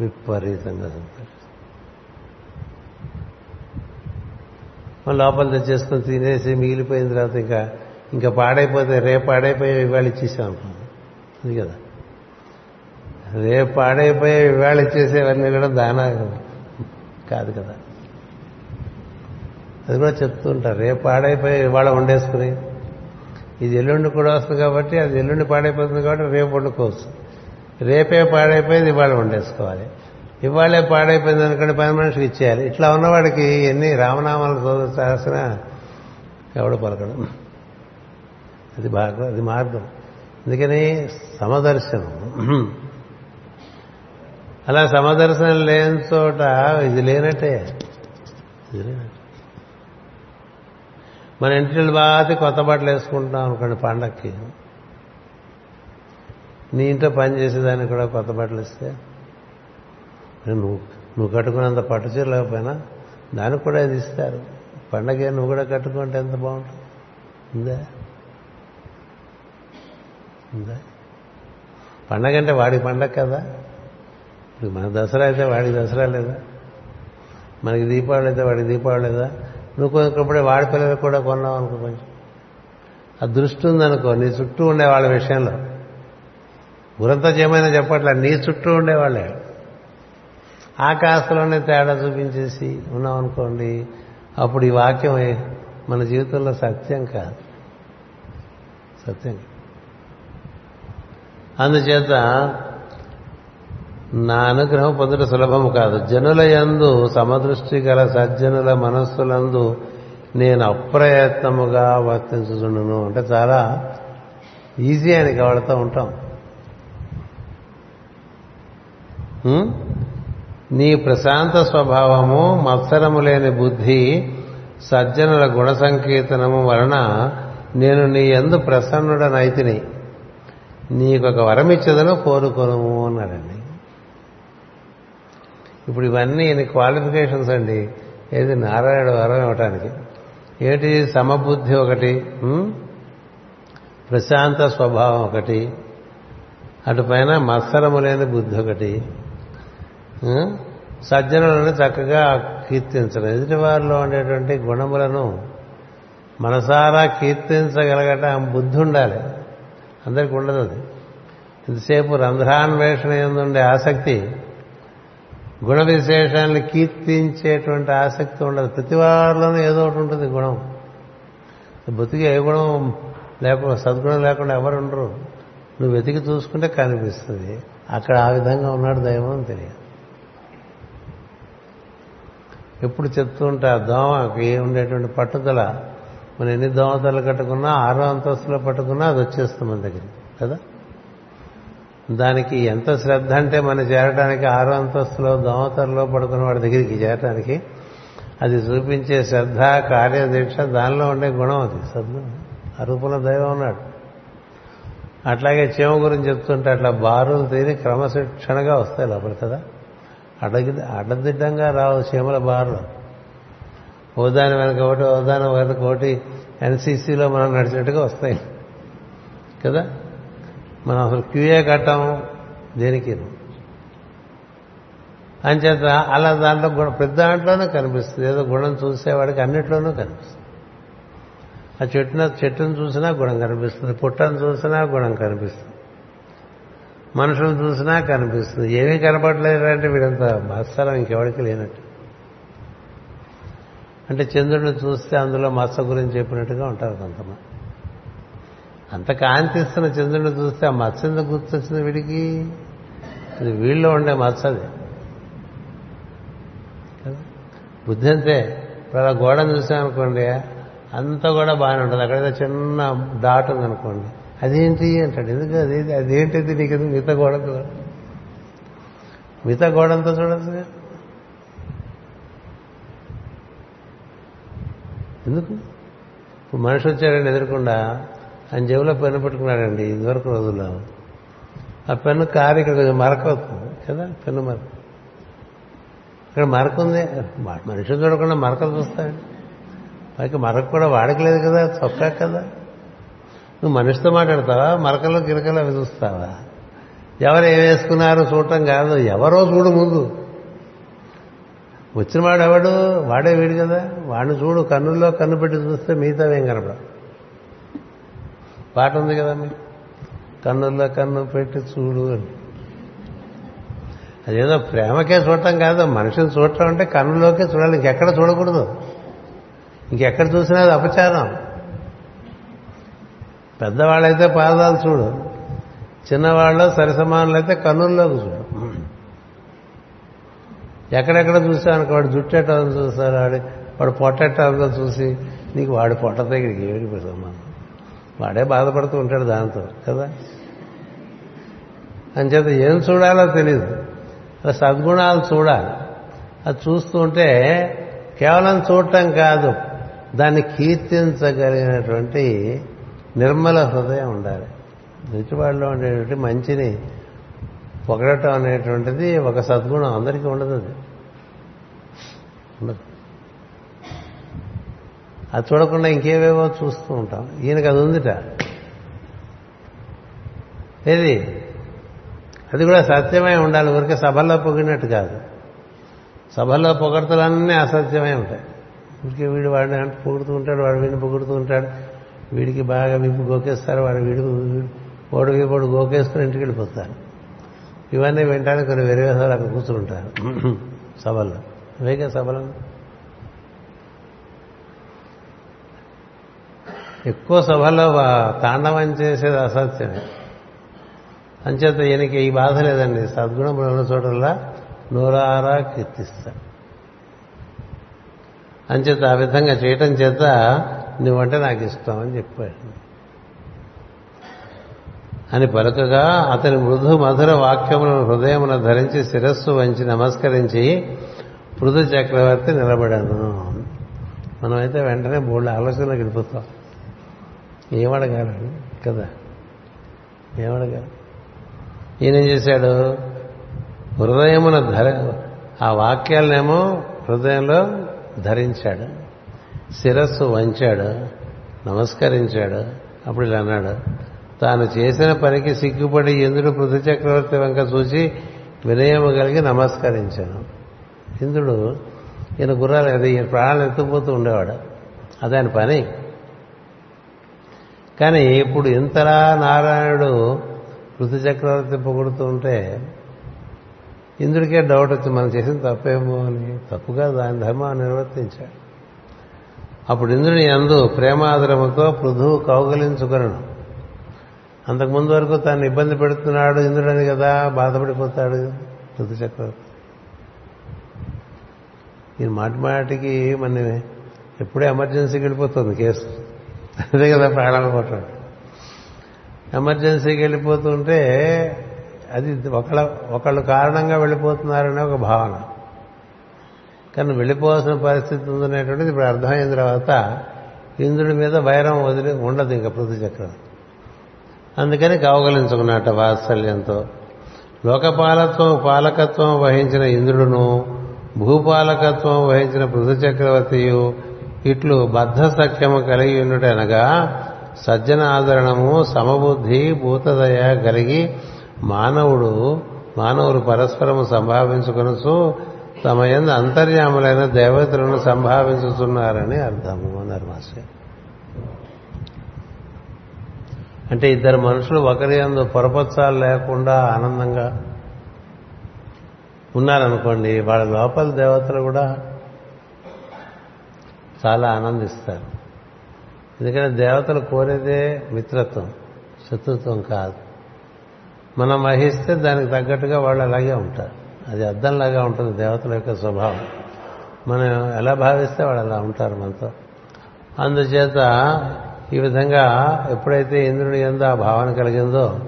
విపరీతంగా సంతోషం లోపల తెచ్చేసుకొని తినేసి మిగిలిపోయిన తర్వాత ఇంకా ఇంకా పాడైపోతే రేపు పాడైపోయి ఇవాళ ఇచ్చేసాం అనుకున్నాం అది కదా. రేపు పాడైపోయి ఇవాళ ఇచ్చేసేవన్నీ కూడా దానా కాదు కదా. అది కూడా చెప్తూ ఉంటారు. రేపు పాడైపోయి ఇవాళ వండేసుకుని. ఇది ఎల్లుండి కూడా వస్తుంది కాబట్టి అది ఎల్లుండి పాడైపోతుంది కాబట్టి రేపు వండుకోవచ్చు. రేపే పాడైపోయింది ఇవాళ వండేసుకోవాలి. ఇవాళే పాడైపోయింది అనుకోండి పని మనిషికి ఇచ్చేయాలి. ఇట్లా ఉన్నవాడికి ఎన్ని రామనామాలు చదివిన ఎవడు పలకడం. అది బాగా అది మార్గం. అందుకని సమదర్శనం. అలా సమదర్శనం లేని చోట ఇది లేనట్టే. ఇది లేనట్టే. మన ఇంటిని బాగా కొత్త బట్టలు వేసుకుంటున్నాం అనుకోండి పండక్కి. నీ ఇంట్లో పని చేసేదానికి కూడా కొత్త బట్టలు ఇస్తే నువ్వు నువ్వు కట్టుకున్నంత పట్టు చీర లేకపోయినా దానికి కూడా ఇది ఇస్తారు. పండగ నువ్వు కూడా కట్టుకుంటే ఎంత బాగుంటుంది? ఉందా? ఉందా? పండగ అంటే వాడి పండగ కదా. ఇప్పుడు మన దసరా అయితే వాడికి దసరా లేదా? మనకి దీపావళి అయితే వాడికి దీపావళి లేదా? నువ్వు కొనుక్కున్నప్పుడే వాడి పిల్లలకు కూడా కొన్నావు అనుకో కొంచెం. అదృష్టి దృష్టి ఉందనుకో నీ చుట్టూ ఉండే వాళ్ళ విషయంలో. గురంతా చేయమైనా చెప్పట్లే నీ చుట్టూ ఉండేవాళ్ళే ఆ కాస్తలోనే తేడా చూపించేసి ఉన్నాం అనుకోండి అప్పుడు ఈ వాక్యం మన జీవితంలో సత్యం కాదు. సత్యం అందుచేత నా అనుగ్రహం పొందుట సులభము కాదు. జనుల యందు సమదృష్టి గల సజ్జనుల మనస్సులందు నేను అప్రయత్నముగా వర్తించుతున్నాను అంటే చాలా ఈజీ అని కావడతా ఉంటాం. నీ ప్రశాంత స్వభావము మత్సరము లేని బుద్ధి సజ్జనుల గుణ సంకీర్తనము వలన నేను నీ ఎందు ప్రసన్నుడనైతిని. నీకొక వరమిచ్చదను ఇచ్చేదను అన్నాడండి. ఇప్పుడు ఇవన్నీ ఎన్ని క్వాలిఫికేషన్స్ అండి? ఏది నారాయణ వరం ఇవ్వటానికి. ఏంటి సమబుద్ధి ఒకటి? ప్రశాంత స్వభావం ఒకటి. అటుపైన మత్సరము లేని బుద్ధి ఒకటి. సజ్జనులను చక్కగా కీర్తించడం. ఎదుటి వారిలో ఉండేటువంటి గుణములను మనసారా కీర్తించగలగటం బుద్ధి ఉండాలి. అందరికి ఉండదు అది. ఇంతసేపు రంధ్రాన్వేషణ ఎందుండే ఆసక్తి? గుణ విశేషాన్ని కీర్తించేటువంటి ఆసక్తి ఉండదు. ప్రతి వారిలోనూ ఏదో ఒకటి ఉంటుంది గుణం. బతికి ఏ గుణం లేకుండా సద్గుణం లేకుండా ఎవరు ఉండరు. నువ్వు వెతికి చూసుకుంటే కనిపిస్తుంది. అక్కడ ఆ విధంగా ఉన్నాడు దైవం అని తెలియదు. ఎప్పుడు చెప్తూ ఉంటా దోమకి ఉండేటువంటి పట్టుదల? మనం ఎన్ని దోమతలు కట్టుకున్నా ఆరో అంతస్తులో పట్టుకున్నా అది వచ్చేస్తుంది మన దగ్గర కదా? దానికి ఎంత శ్రద్ధ అంటే మనం చేరడానికి ఆరో అంతస్తులో దోమతరలో పడుకున్న వాడి దగ్గరికి చేరడానికి అది చూపించే శ్రద్ధ కార్యదీక్ష దానిలో ఉండే గుణం అది. సద్గుణం రూపంలో దైవం ఉన్నాడు. అట్లాగే చీమ గురించి చెప్తుంటే అట్లా బారులు తీరి క్రమశిక్షణగా వస్తాయి లోపల కదా. అడ్డగి అడ్డదిడ్డంగా రావు చీమల బారులు. ఓదాని వెనక ఒకటి ఓదాని వెనక ఒకటి ఎన్సీసీలో మనం నడిచినట్టుగా వస్తాయి. కదా? మనం అసలు క్యూఏ కట్టాం దేనికి? అంచేత అలా దాంట్లో గుణ ప్రతి దాంట్లోనూ కనిపిస్తుంది. ఏదో గుణం చూసేవాడికి అన్నిట్లోనూ కనిపిస్తుంది. ఆ చెట్టున చెట్టును చూసినా గుణం కనిపిస్తుంది. పుట్టను చూసినా గుణం కనిపిస్తుంది. మనుషులను చూసినా కనిపిస్తుంది. ఏమీ కనపడలేదు అంటే వీడంత మత్సరం ఇంకెవరికి లేనట్టు. అంటే చంద్రుడిని చూస్తే అందులో మత్స గురించి చెప్పినట్టుగా ఉంటారు కొంతమంది. అంత కాంతిస్తున్న చంద్రుడిని చూస్తే ఆ మత్స ఎందుకు గుర్తొచ్చింది వీడికి? అది వీళ్ళలో ఉండే మత్స అది. బుద్ధి అంతే. ఇప్పుడు అలా గోడను చూసామనుకోండి అంతా కూడా బాగానే ఉంటుంది. అక్కడేదో చిన్న డాట్ ఉందనుకోండి. అదేంటి అంటాడు. ఎందుకు అది? అదేంటిది నీకు? ఎందుకు మిగతా గోడ మిగతా గోడంతా చూడదు ఎందుకు? ఇప్పుడు మనిషి వచ్చాడండి ఎదురకుండా అని జేబులో పెన్ను పెట్టుకున్నాడండి. ఇదివరకు రోజుల్లో. ఆ పెన్ను కారు ఇక్కడ కొంచెం మరకవుతుంది కదా? పెన్ను మరక ఇక్కడ మరక ఉంది చూడకుండా మరకలు చూస్తాడు పైకి మరక కూడా వాడకలేదు కదా చొక్కా కదా? నువ్వు మనిషితో మాట్లాడతావా? మరకలు గిరకలు అవి చూస్తావా? ఎవరు ఏం వేసుకున్నారో చూడటం కాదు. ఎవరో చూడు ముందు. వచ్చిన వాడు ఎవడు వాడే వీడు కదా. వాడిని చూడు. కన్నుల్లో కన్ను పెట్టి చూస్తే మిగతావేం ఏం పాట ఉంది కదా మీకు కన్నుల్లో కన్ను పెట్టి చూడు అని. అదేదో ప్రేమకే చూడటం కాదు మనిషిని చూడటం అంటే కన్నులోకే చూడాలి. ఇంకెక్కడ చూడకూడదు. ఇంకెక్కడ చూసినా అది అపచారం. పెద్దవాళ్ళైతే పాదాలు చూడు. చిన్నవాళ్ళు అయితే కన్నుల్లోకి చూడు. ఎక్కడెక్కడ చూసాను వాడు జుట్టెట్టాలని చూస్తారు వాడి వాడు పొట్టెట్టాలతో చూసి నీకు వాడి పొట్ట దగ్గరికి ఏమిటి సమానం. వాడే బాధపడుతూ ఉంటాడు దాంతో కదా? అంచేత ఏం చూడాలో తెలియదు అలా సద్గుణాలు చూడాలి. అది చూస్తూ ఉంటే కేవలం చూడటం కాదు దాన్ని కీర్తించగలిగినటువంటి నిర్మల హృదయం ఉండాలి. ఎదుటివాడిలో ఉండేటువంటి మంచిని పొగడటం అనేటువంటిది ఒక సద్గుణం. అందరికీ ఉండదు అది. ఉండదు. అది చూడకుండా ఇంకేవేవో చూస్తూ ఉంటాం. ఈయనకి అది ఉందిట. ఏది? అది కూడా సత్యమై ఉండాలి. ఊరికే సభల్లో పొగిడినట్టు కాదు. సభల్లో పొగడతలన్నీ అసత్యమై ఉంటాయి. ఊరికే వీడు వాడిని అంటే పొగుడుతూ ఉంటాడు వాడు వీడిని పొగుడుతూ ఉంటాడు. వీడికి బాగా విప్పు గోకేస్తారు వాడు వీడు ఓడి వీడు గోకేసుకుని ఇంటికి వెళ్ళిపోతారు. ఇవన్నీ వినడానికి కొన్ని వెరివేసాలు అక్కడ కూర్చుంటారు. సభల్లో. ఇవేగా సభలను ఎక్కువ సభలో తాండవం చేసేది అసత్యమే. అంచేత ఈయనకి ఈ బాధ లేదండి. సద్గుణములు ఉన్న చోటల్లా నూరారా కీర్తిస్తా అంచేత ఆ విధంగా చేయటం చేత నువ్వంటే నాకు ఇష్టం అని చెప్పాడు. అని పలుకగా అతని మృదు మధుర వాక్యములను హృదయమున ధరించి శిరస్సు వంచి నమస్కరించి పృథు చక్రవర్తి నిలబడాను. మనమైతే వెంటనే మూడు ఆలోచనలకు వెళ్ళిపోతాం. ఏమడగాలండి కదా. ఏమడగాలి? ఈయన ఏం చేశాడు? హృదయమున ధర ఆ వాక్యాలనేమో హృదయంలో ధరించాడు. శిరస్సు వంచాడు. నమస్కరించాడు. అప్పుడు ఇలా అన్నాడు. తాను చేసిన పనికి సిగ్గుపడి ఇంద్రుడు పృథు చక్రవర్తి వెంక చూసి వినయము కలిగి నమస్కరించాను. ఇంద్రుడు ఈయన గుర్రాలు అది ఈయన ప్రాణాలు ఎత్తుకుపోతూ ఉండేవాడు. అదే ఆయన పని. కానీ ఇప్పుడు ఇంతలా నారాయణుడు ఋతు చక్రవర్తి పొగుడుతూ ఉంటే ఇంద్రుడికే డౌట్ వచ్చి మనం చేసిన తప్పేమో అని తప్పుగా దాని ధర్మాన్ని నిర్వర్తించాడు. అప్పుడు ఇంద్రుని అందు ప్రేమాదరముతో పృథువు కౌగలించుకొనను. అంతకుముందు వరకు తాను ఇబ్బంది పెడుతున్నాడు ఇంద్రుడని కదా బాధపడిపోతాడు ఋతు చక్రవర్తి ఈ మాటి మాటికి మన ఎప్పుడే ఎమర్జెన్సీకి వెళ్ళిపోతుంది కేసు. అదే కదా ప్రాణాలు పోవటం. ఎమర్జెన్సీకి వెళ్ళిపోతుంటే అది ఒకళ్ళ ఒకళ్ళు కారణంగా వెళ్ళిపోతున్నారనే ఒక భావన. కానీ వెళ్ళిపోవాల్సిన పరిస్థితి ఉందనేటువంటిది ఇప్పుడు అర్థమైన తర్వాత ఇంద్రుడి మీద వైరం వదిలి ఉండదు ఇంకా పృథు చక్రం. అందుకని కౌగలించుకున్నట్ట వాత్సల్యంతో. లోకపాలత్వం పాలకత్వం వహించిన ఇంద్రుడును భూపాలకత్వం వహించిన పృథు చక్రవర్తియు ఇట్లు బద్ధ సఖ్యము కలిగి ఉండుటనగా సజ్జన ఆదరణము సమబుద్ధి భూతదయ కలిగి మానవుడు మానవులు పరస్పరము సంభావించుకొనుచు తమ ఎందు అంతర్యాములైన దేవతలను సంభావించుతున్నారని అర్థము అన్నారు మాస్టర్ అంటే ఇద్దరు మనుషులు ఒకరి ఎందు పొరపచ్చాలు లేకుండా ఆనందంగా ఉన్నారనుకోండి వాళ్ళ లోపల దేవతలు కూడా చాలా ఆనందిస్తారు. ఎందుకంటే దేవతలు కోరేదే మిత్రత్వం శత్రుత్వం కాదు. మనం వహిస్తే దానికి తగ్గట్టుగా వాళ్ళు అలాగే ఉంటారు. అది అద్దంలాగా ఉంటుంది దేవతల యొక్క స్వభావం. మనం ఎలా భావిస్తే వాళ్ళు అలా ఉంటారు మనతో. అందుచేత ఈ విధంగా ఎప్పుడైతే ఇంద్రుని ఎందు ఆ భావన కలిగిందో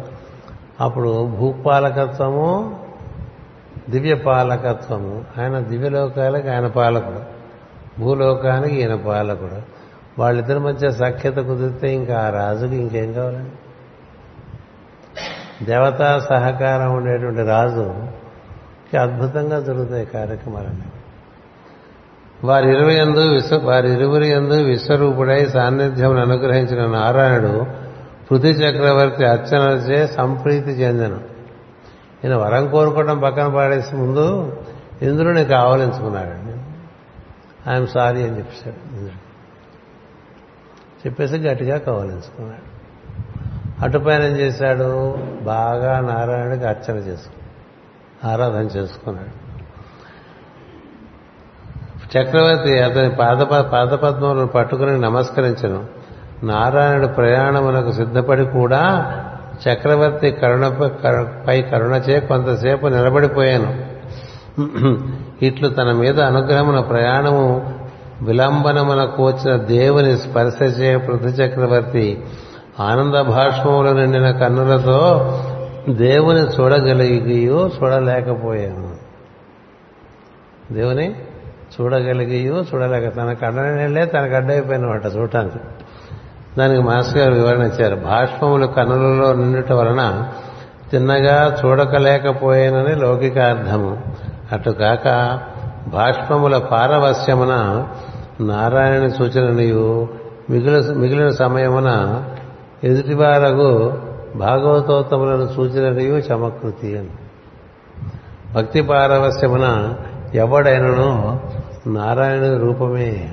అప్పుడు భూపాలకత్వము దివ్య పాలకత్వము ఆయన దివ్యలోకాలకు ఆయన పాలకుడు. భూలోకానికి ఈయన పాలకుడు. వాళ్ళిద్దరి మధ్య సఖ్యత కుదిరితే ఇంకా ఆ రాజుకి ఇంకేం కావాలండి? దేవతా సహకారం ఉండేటువంటి రాజు అద్భుతంగా జరుగుతాయి కార్యక్రమాలన్నీ. వారి ఇరువు ఎందు విశ్వ వారి ఇరువురి ఎందు విశ్వరూపుడై సాన్నిధ్యం అనుగ్రహించిన నారాయణుడు పృథ్వీ చక్రవర్తి అర్చనలచే సంప్రీతి చెందను. ఈయన వరం కోరుకోవడం పక్కన పాడేసి ముందు ఇంద్రుని కావలించుకున్నాడండి. ఐఎమ్ సారీ అని చెప్పాడు. ఇంద్రుడు చెప్పేసి గట్టిగా కవలించుకున్నాడు అటుపైన ఏం చేశాడు. బాగా నారాయణుడికి అర్చన చేసుకున్నాడు. ఆరాధన చేసుకున్నాడు. చక్రవర్తి అతని పాద పాదపద్మములను పట్టుకుని నమస్కరించను. నారాయణుడు ప్రయాణమునకు సిద్ధపడి కూడా చక్రవర్తి కరుణపై కరుణచే కొంతసేపు నిలబడిపోయాను. ఇట్లు తన మీద అనుగ్రహమున ప్రయాణము విలంబనమున కూర్చిన దేవుని స్పర్శచే పృథు చక్రవర్తి ఆనంద భాష్మములు నిండిన కన్నులతో దేవుని చూడగలిగియో చూడలేకపోయాను. దేవుని చూడగలిగియో చూడలేక తన కన్నడలే తనకు అడ్డైపోయినమాట చూడటానికి. దానికి మాస్టర్ గారు వివరణ ఇచ్చారు. భాష్పములు కన్నులలో నిండుట వలన తిన్నగా చూడకలేకపోయానని లౌకికార్థము అటుకాక భాష్పముల పారవస్యమున నారాయణ సూచననియు మిగిలిన మిగిలిన సమయమున ఎదుటివారకు భాగవతోత్తములను సూచననియు చమకృతి అని. భక్తి పారవస్యమున ఎవడైనను నారాయణ రూపమే.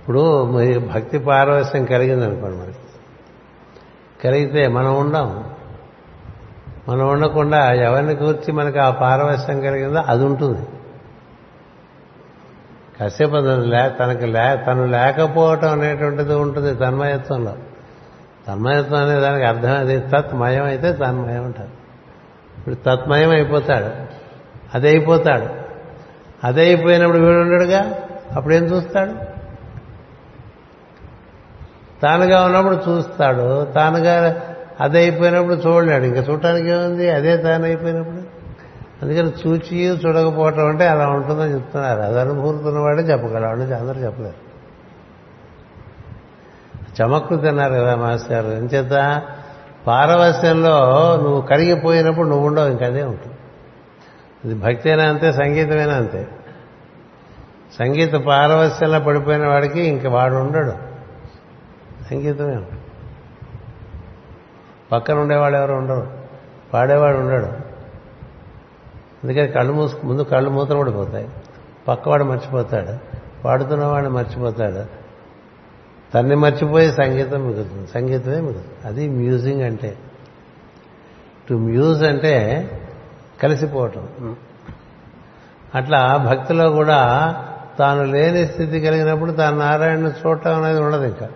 ఇప్పుడు మరి భక్తి పారవస్యం కలిగిందనుకోండి మరి. కలిగితే మనం ఉండం. మనం ఉండకుండా ఎవరిని కూర్చి మనకి ఆ పారవశ్యం కలిగిందో అది ఉంటుంది. కాసేపు అది లే తనకి లే తను లేకపోవటం అనేటువంటిది ఉంటుంది తన్మయత్వంలో. తన్మయత్వం అనే దానికి అర్థం అది తత్మయం అయితే తన్మయం అంటారు. ఇప్పుడు తత్మయం అయిపోతాడు అదే అయిపోతాడు. అదే అయిపోయినప్పుడు వీడు ఉండడుగా? అప్పుడేం చూస్తాడు? తానుగా ఉన్నప్పుడు చూస్తాడు. తానుగా అదైపోయినప్పుడు అయిపోయినప్పుడు చూడలేడు. ఇంకా చూడటానికి ఏముంది? అదే తాను అయిపోయినప్పుడు. అందుకని చూచి చూడకపోవటం అంటే అలా ఉంటుందని చెప్తున్నారు. అది అనుభూతున్నవాడే చెప్పగలవాడు అందరూ చెప్పలేరు. చమక్కుతి తిన్నారు కదా మాస్టర్. ఎంచేత పారవస్యంలో నువ్వు కరిగిపోయినప్పుడు నువ్వు ఉండవు ఇంకదే ఉంటుంది. ఇది భక్తి అయినా అంతే సంగీతమైనా అంతే. సంగీత పారవస్యంలో పడిపోయిన వాడికి ఇంక వాడు ఉండడు. సంగీతమే ఉంటుంది. పక్కన ఉండేవాడు ఎవరు ఉండరు పాడేవాడు ఉండడు. అందుకని కళ్ళు మూసు ముందు కళ్ళు మూతలు పడిపోతాయి పక్కవాడు మర్చిపోతాడు. పాడుతున్నవాడిని మర్చిపోతాడు. తన్ని మర్చిపోయి సంగీతం మిగులుతుంది. సంగీతమే మిగులుతుంది. అది మ్యూజింగ్ అంటే. టు మ్యూజ్ అంటే కలిసిపోవటం. అట్లా భక్తిలో కూడా తాను లేని స్థితి కలిగినప్పుడు తాను నారాయణను చూడటం అనేది ఉండదు ఇంకా.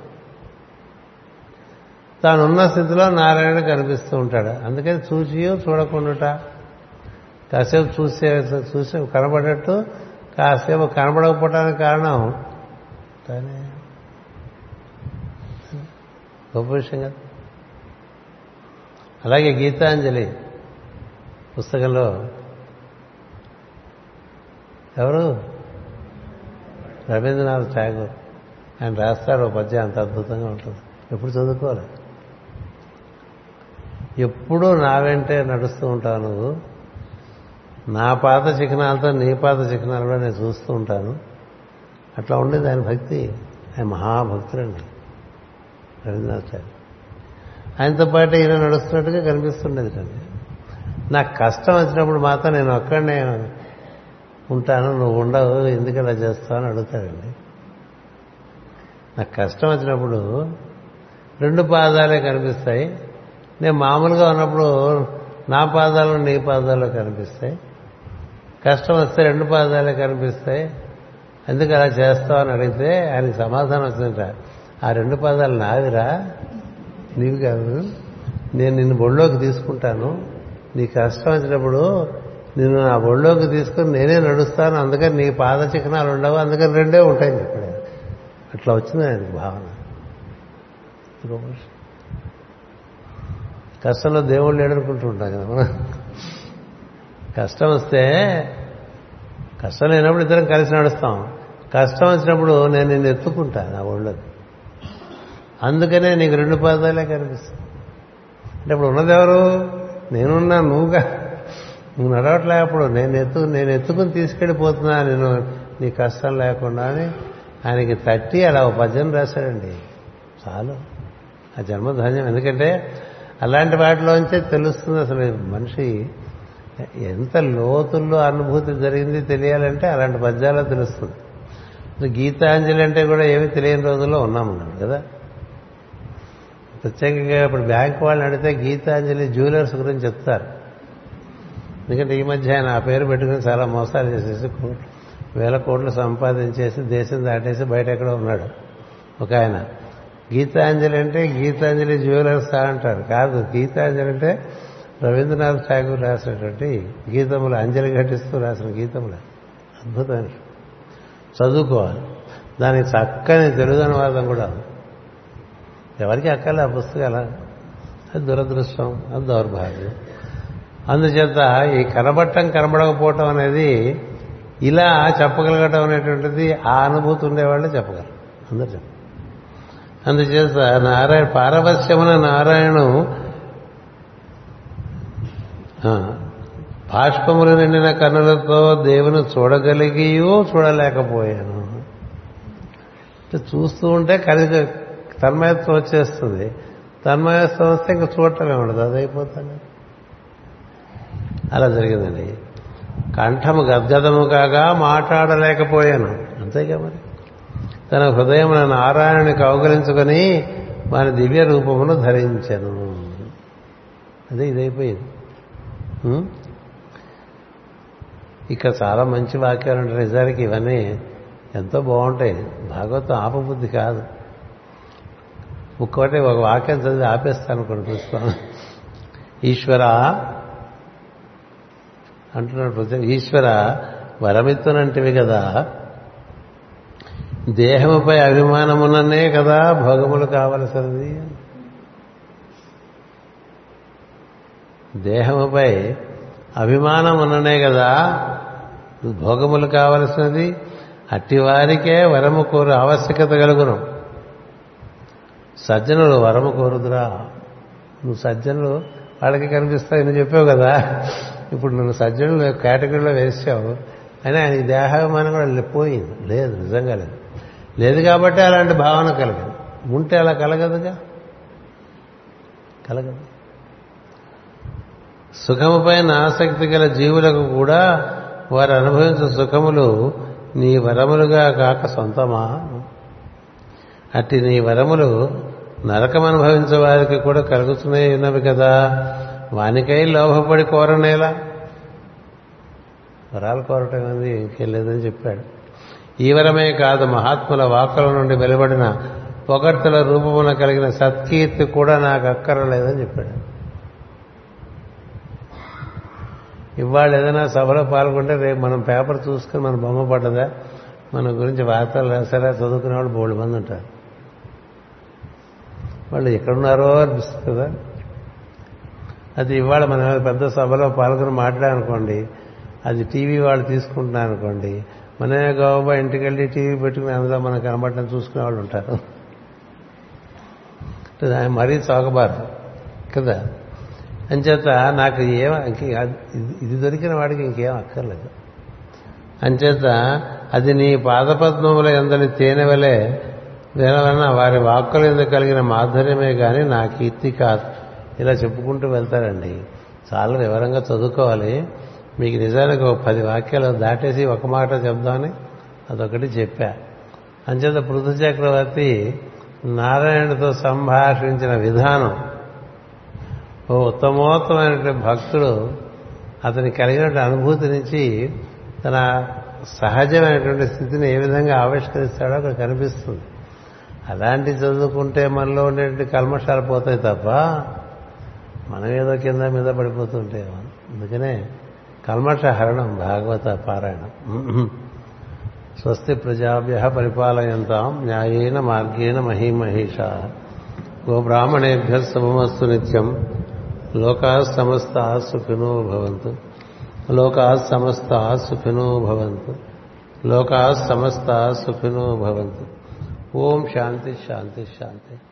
తానున్న స్థితిలో నారాయణ కనిపిస్తూ ఉంటాడు. అందుకని చూచియో చూడకుండా కాసేపు చూసే చూసి కనబడేట్టు. కాసేపు కనబడకపోవటానికి కారణం నడుస్తానే గొప్ప విషయం కదా. అలాగే గీతాంజలి పుస్తకంలో ఎవరు? రవీంద్రనాథ్ ఠాగూర్. ఆయన రాస్తారు. ఓ పద్యం అంత అద్భుతంగా ఉంటుంది. ఎప్పుడు చదువుకోవాలి? ఎప్పుడూ నా వెంటే నడుస్తూ ఉంటావు నువ్వు నా పాత చిహ్నాలతో నీ పాత చిహ్నాలు కూడా నేను చూస్తూ ఉంటాను. అట్లా ఉండేది ఆయన భక్తి. ఆయన మహాభక్తులండి. రవీంద్రనాథ్ ఆయనతో పాటు ఈయన నడుస్తున్నట్టుగా కనిపిస్తుండేది అండి నాకు కష్టం వచ్చినప్పుడు మాత్రం నేను ఒక్కడనే ఉంటాను. నువ్వు ఉండవు ఎందుకు అలా చేస్తావు అని అడుగుతాడండి. నాకు కష్టం వచ్చినప్పుడు రెండు పాదాలే కనిపిస్తాయి. నేను మామూలుగా ఉన్నప్పుడు నా పాదాలు నీ పాదాలు కనిపిస్తాయి. కష్టం వస్తే రెండు పాదాలే కనిపిస్తాయి. ఎందుకు అలా చేస్తావు అని అడిగితే ఆయనకి సమాధానం వచ్చిందట. ఆ రెండు పాదాలు నావిరా? నీవి కాదు. నేను నిన్ను బొళ్ళోకి తీసుకుంటాను. నీ కష్టం వచ్చినప్పుడు నిన్ను నా బొళ్ళోకి తీసుకుని నేనే నడుస్తాను. అందుకని నీ పాద చిహ్నాలు ఉండవు. అందుకని రెండే ఉంటాయని చెప్పాడు అట్లా వచ్చింది ఆయనకు భావన. కష్టంలో దేవుడు లేడనుకుంటూ ఉంటాం కదా. మనం కష్టం వస్తే కష్టం లేనప్పుడు ఇద్దరం కలిసి నడుస్తాం. కష్టం వచ్చినప్పుడు నేను నిన్ను ఎత్తుకుంటా నా ఒళ్ళోకి అందుకనే నీకు రెండు పాదాలే కనిపిస్తుంది అంటే ఇప్పుడు ఉన్నదెవరు నేనున్నా నువ్వుగా. నువ్వు నడవట్లే అప్పుడు. నేను ఎత్తు నేను ఎత్తుకుని తీసుకెళ్ళిపోతున్నా నేను నీ కష్టం లేకుండా అని ఆయనకి తట్టి అలా ఒక పద్యం రాశాడండి. చాలు. ఆ జన్మధన్యం. ఎందుకంటే అలాంటి వాటిలోంచే తెలుస్తుంది అసలు. మనిషి ఎంత లోతుల్లో అనుభూతి జరిగింది తెలియాలంటే అలాంటి పద్యాలు తెలుస్తుంది. గీతాంజలి అంటే కూడా ఏమి తెలియని రోజుల్లో ఉన్నాం మనం కదా? ప్రత్యేకంగా ఇప్పుడు బ్యాంక్ వాళ్ళని అడిగితే గీతాంజలి జ్యువెలర్స్ గురించి చెప్తారు. ఎందుకంటే ఈ మధ్య ఆయన ఆ పేరు పెట్టుకుని చాలా మోసాలు చేసేసి వేల కోట్లు సంపాదించేసి దేశం దాటేసి బయట ఎక్కడో ఉన్నాడు ఒక ఆయన. గీతాంజలి అంటే గీతాంజలి జ్యువెలర్స్ అంటారు. కాదు గీతాంజలి అంటే రవీంద్రనాథ్ ఠాగూర్ రాసినటువంటి గీతములు అంజలి ఘటిస్తూ రాసిన గీతములు. అద్భుతమైన చదువుకోవాలి. దానికి చక్కని తెలుగు అనువాదం కూడా ఎవరికి అక్కలే ఆ పుస్తకాల. అది దురదృష్టం అది దౌర్భాగ్యం. అందుచేత ఈ కనబట్టం కనబడకపోవటం అనేది ఇలా చెప్పగలగటం అనేటువంటిది ఆ అనుభూతి ఉండేవాళ్ళే చెప్పగలరు. అందరు చెప్పారు. అందుచేత నారాయణ పారవశ్యమున నారాయణు బాష్పములు నిండిన కన్నులతో దేవుని చూడగలిగియో చూడలేకపోయాను. అంటే చూస్తూ ఉంటే కలిసి తన్మయత్వం వచ్చేస్తుంది. తన్మయత్వం వస్తే ఇంకా చూడటమే ఉండదు అది అలా జరిగిందండి. కంఠము గద్గదము కాగా మాట్లాడలేకపోయాను అంతేగా మరి? తన హృదయం నారాయణుని కౌగలించుకొని మన దివ్య రూపమును ధరించను. అదే ఇదైపోయింది. ఇక్కడ చాలా మంచి వాక్యాలు ఉంటాయి. నిజానికి ఇవన్నీ ఎంతో బాగుంటాయి. భాగవతం ఆపబుద్ధి కాదు. ఒక్కొక్కటి ఒక వాక్యం చదివి ఆపేస్తాను కొన్ని పుస్తకం ఈశ్వర అంటున్నాడు ఈశ్వర వరమిత్తునంటివి కదా. దేహముపై అభిమానమున్ననే కదా భోగములు కావలసినది. దేహముపై అభిమానముననే కదా భోగములు కావలసినది. అట్టివారికే వరము కోరు ఆవశ్యకత కలుగును. సజ్జనులు వరము కోరుదురా. నువ్వు సజ్జనులు వాళ్ళకి కనిపిస్తాయి నువ్వు చెప్పావు కదా. ఇప్పుడు నువ్వు సజ్జనులు కేటగిరీలో వేసావు. అని ఆయన ఈ దేహాభిమానం కూడా పోయింది. లేదు నిజంగా లేదు. లేదు కాబట్టి అలాంటి భావన కలగదు. ఉంటే అలా కలగదుగా? కలగదు. సుఖముపైన ఆసక్తి గల జీవులకు కూడా వారు అనుభవించే సుఖములు నీ వరములుగా కాక సొంతమా? అట్టి నీ వరములు నరకం అనుభవించే వారికి కూడా కలుగుతున్నాయి ఉన్నవి కదా. వానికై లోభపడి కోరనేలా? వరాలు కోరటం అనేది ఇంకేం లేదని చెప్పాడు. ఈవరమే కాదు మహాత్ముల వాక్కుల నుండి వెలువడిన పొగడ్తల రూపమున కలిగిన సత్కీర్తి కూడా నాకు అక్కరలేదని చెప్పాడు. ఇవాళ ఏదైనా సభలో పాల్గొంటే రేపు మనం పేపర్ చూసుకుని మన బొమ్మ పడ్డదా? మన గురించి వార్తలు రాసారా చదువుకునే వాళ్ళు బోళ్ళు మంది ఉంటారు. వాళ్ళు ఎక్కడున్నారో అనిపిస్తుంది? కదా అది ఇవాళ మనం పెద్ద సభలో పాల్గొని మాట్లాడనుకోండి అది టీవీ వాళ్ళు తీసుకుంటున్నారు అనుకోండి మన గోబా ఇంటికి వెళ్ళి టీవీ పెట్టుకుని అందులో మనం కనబడటం చూసుకునే వాళ్ళు ఉంటారు. మరీ చౌకబారు కదా? అంచేత నాకు ఏం ఇది దొరికిన వాడికి ఇంకేం అక్కర్లేదు. అంచేత అది నీ పాదపద్మముల ఎందని తేనె వలె దేనివలన వారి వాక్కుల ఎందుకు కలిగిన మాధుర్యమే కానీ నా కీర్తి కాదు. ఇలా చెప్పుకుంటూ వెళ్తారండి. చాలా వివరంగా చదువుకోవాలి. మీకు నిజానికి ఒక పది వాక్యాలు దాటేసి ఒక మాట చెప్దామని అదొకటి చెప్పా. అంచేత పృథు చక్రవర్తి నారాయణుడితో సంభాషించిన విధానం ఓ ఉత్తమోత్తమైనటువంటి భక్తుడు అతని కలిగినటువంటి అనుభూతి నుంచి తన సహజమైనటువంటి స్థితిని ఏ విధంగా ఆవిష్కరిస్తాడో అక్కడ కనిపిస్తుంది. అలాంటి చదువుకుంటే మనలో ఉండేటువంటి కల్మషాలు పోతాయి తప్ప మనం ఏదో కింద మీద పడిపోతుంటే అందుకనే కల్మష హరణం భాగవత పారాయణం. స్వస్తి ప్రజాభ్య పరిపాలయంతాం న్యాయేన మార్గేణ మహీమహేష. గోబ్రాహ్మణేభ్య శుభమస్తు నిత్యం. లోకా సమస్త సుఖినో భవంతు. లోకా సమస్త సుఖినో భవంతు. లోకా సమస్త సుఖినో భవంతు. ఓం శాంతి శాంతి శాంతి.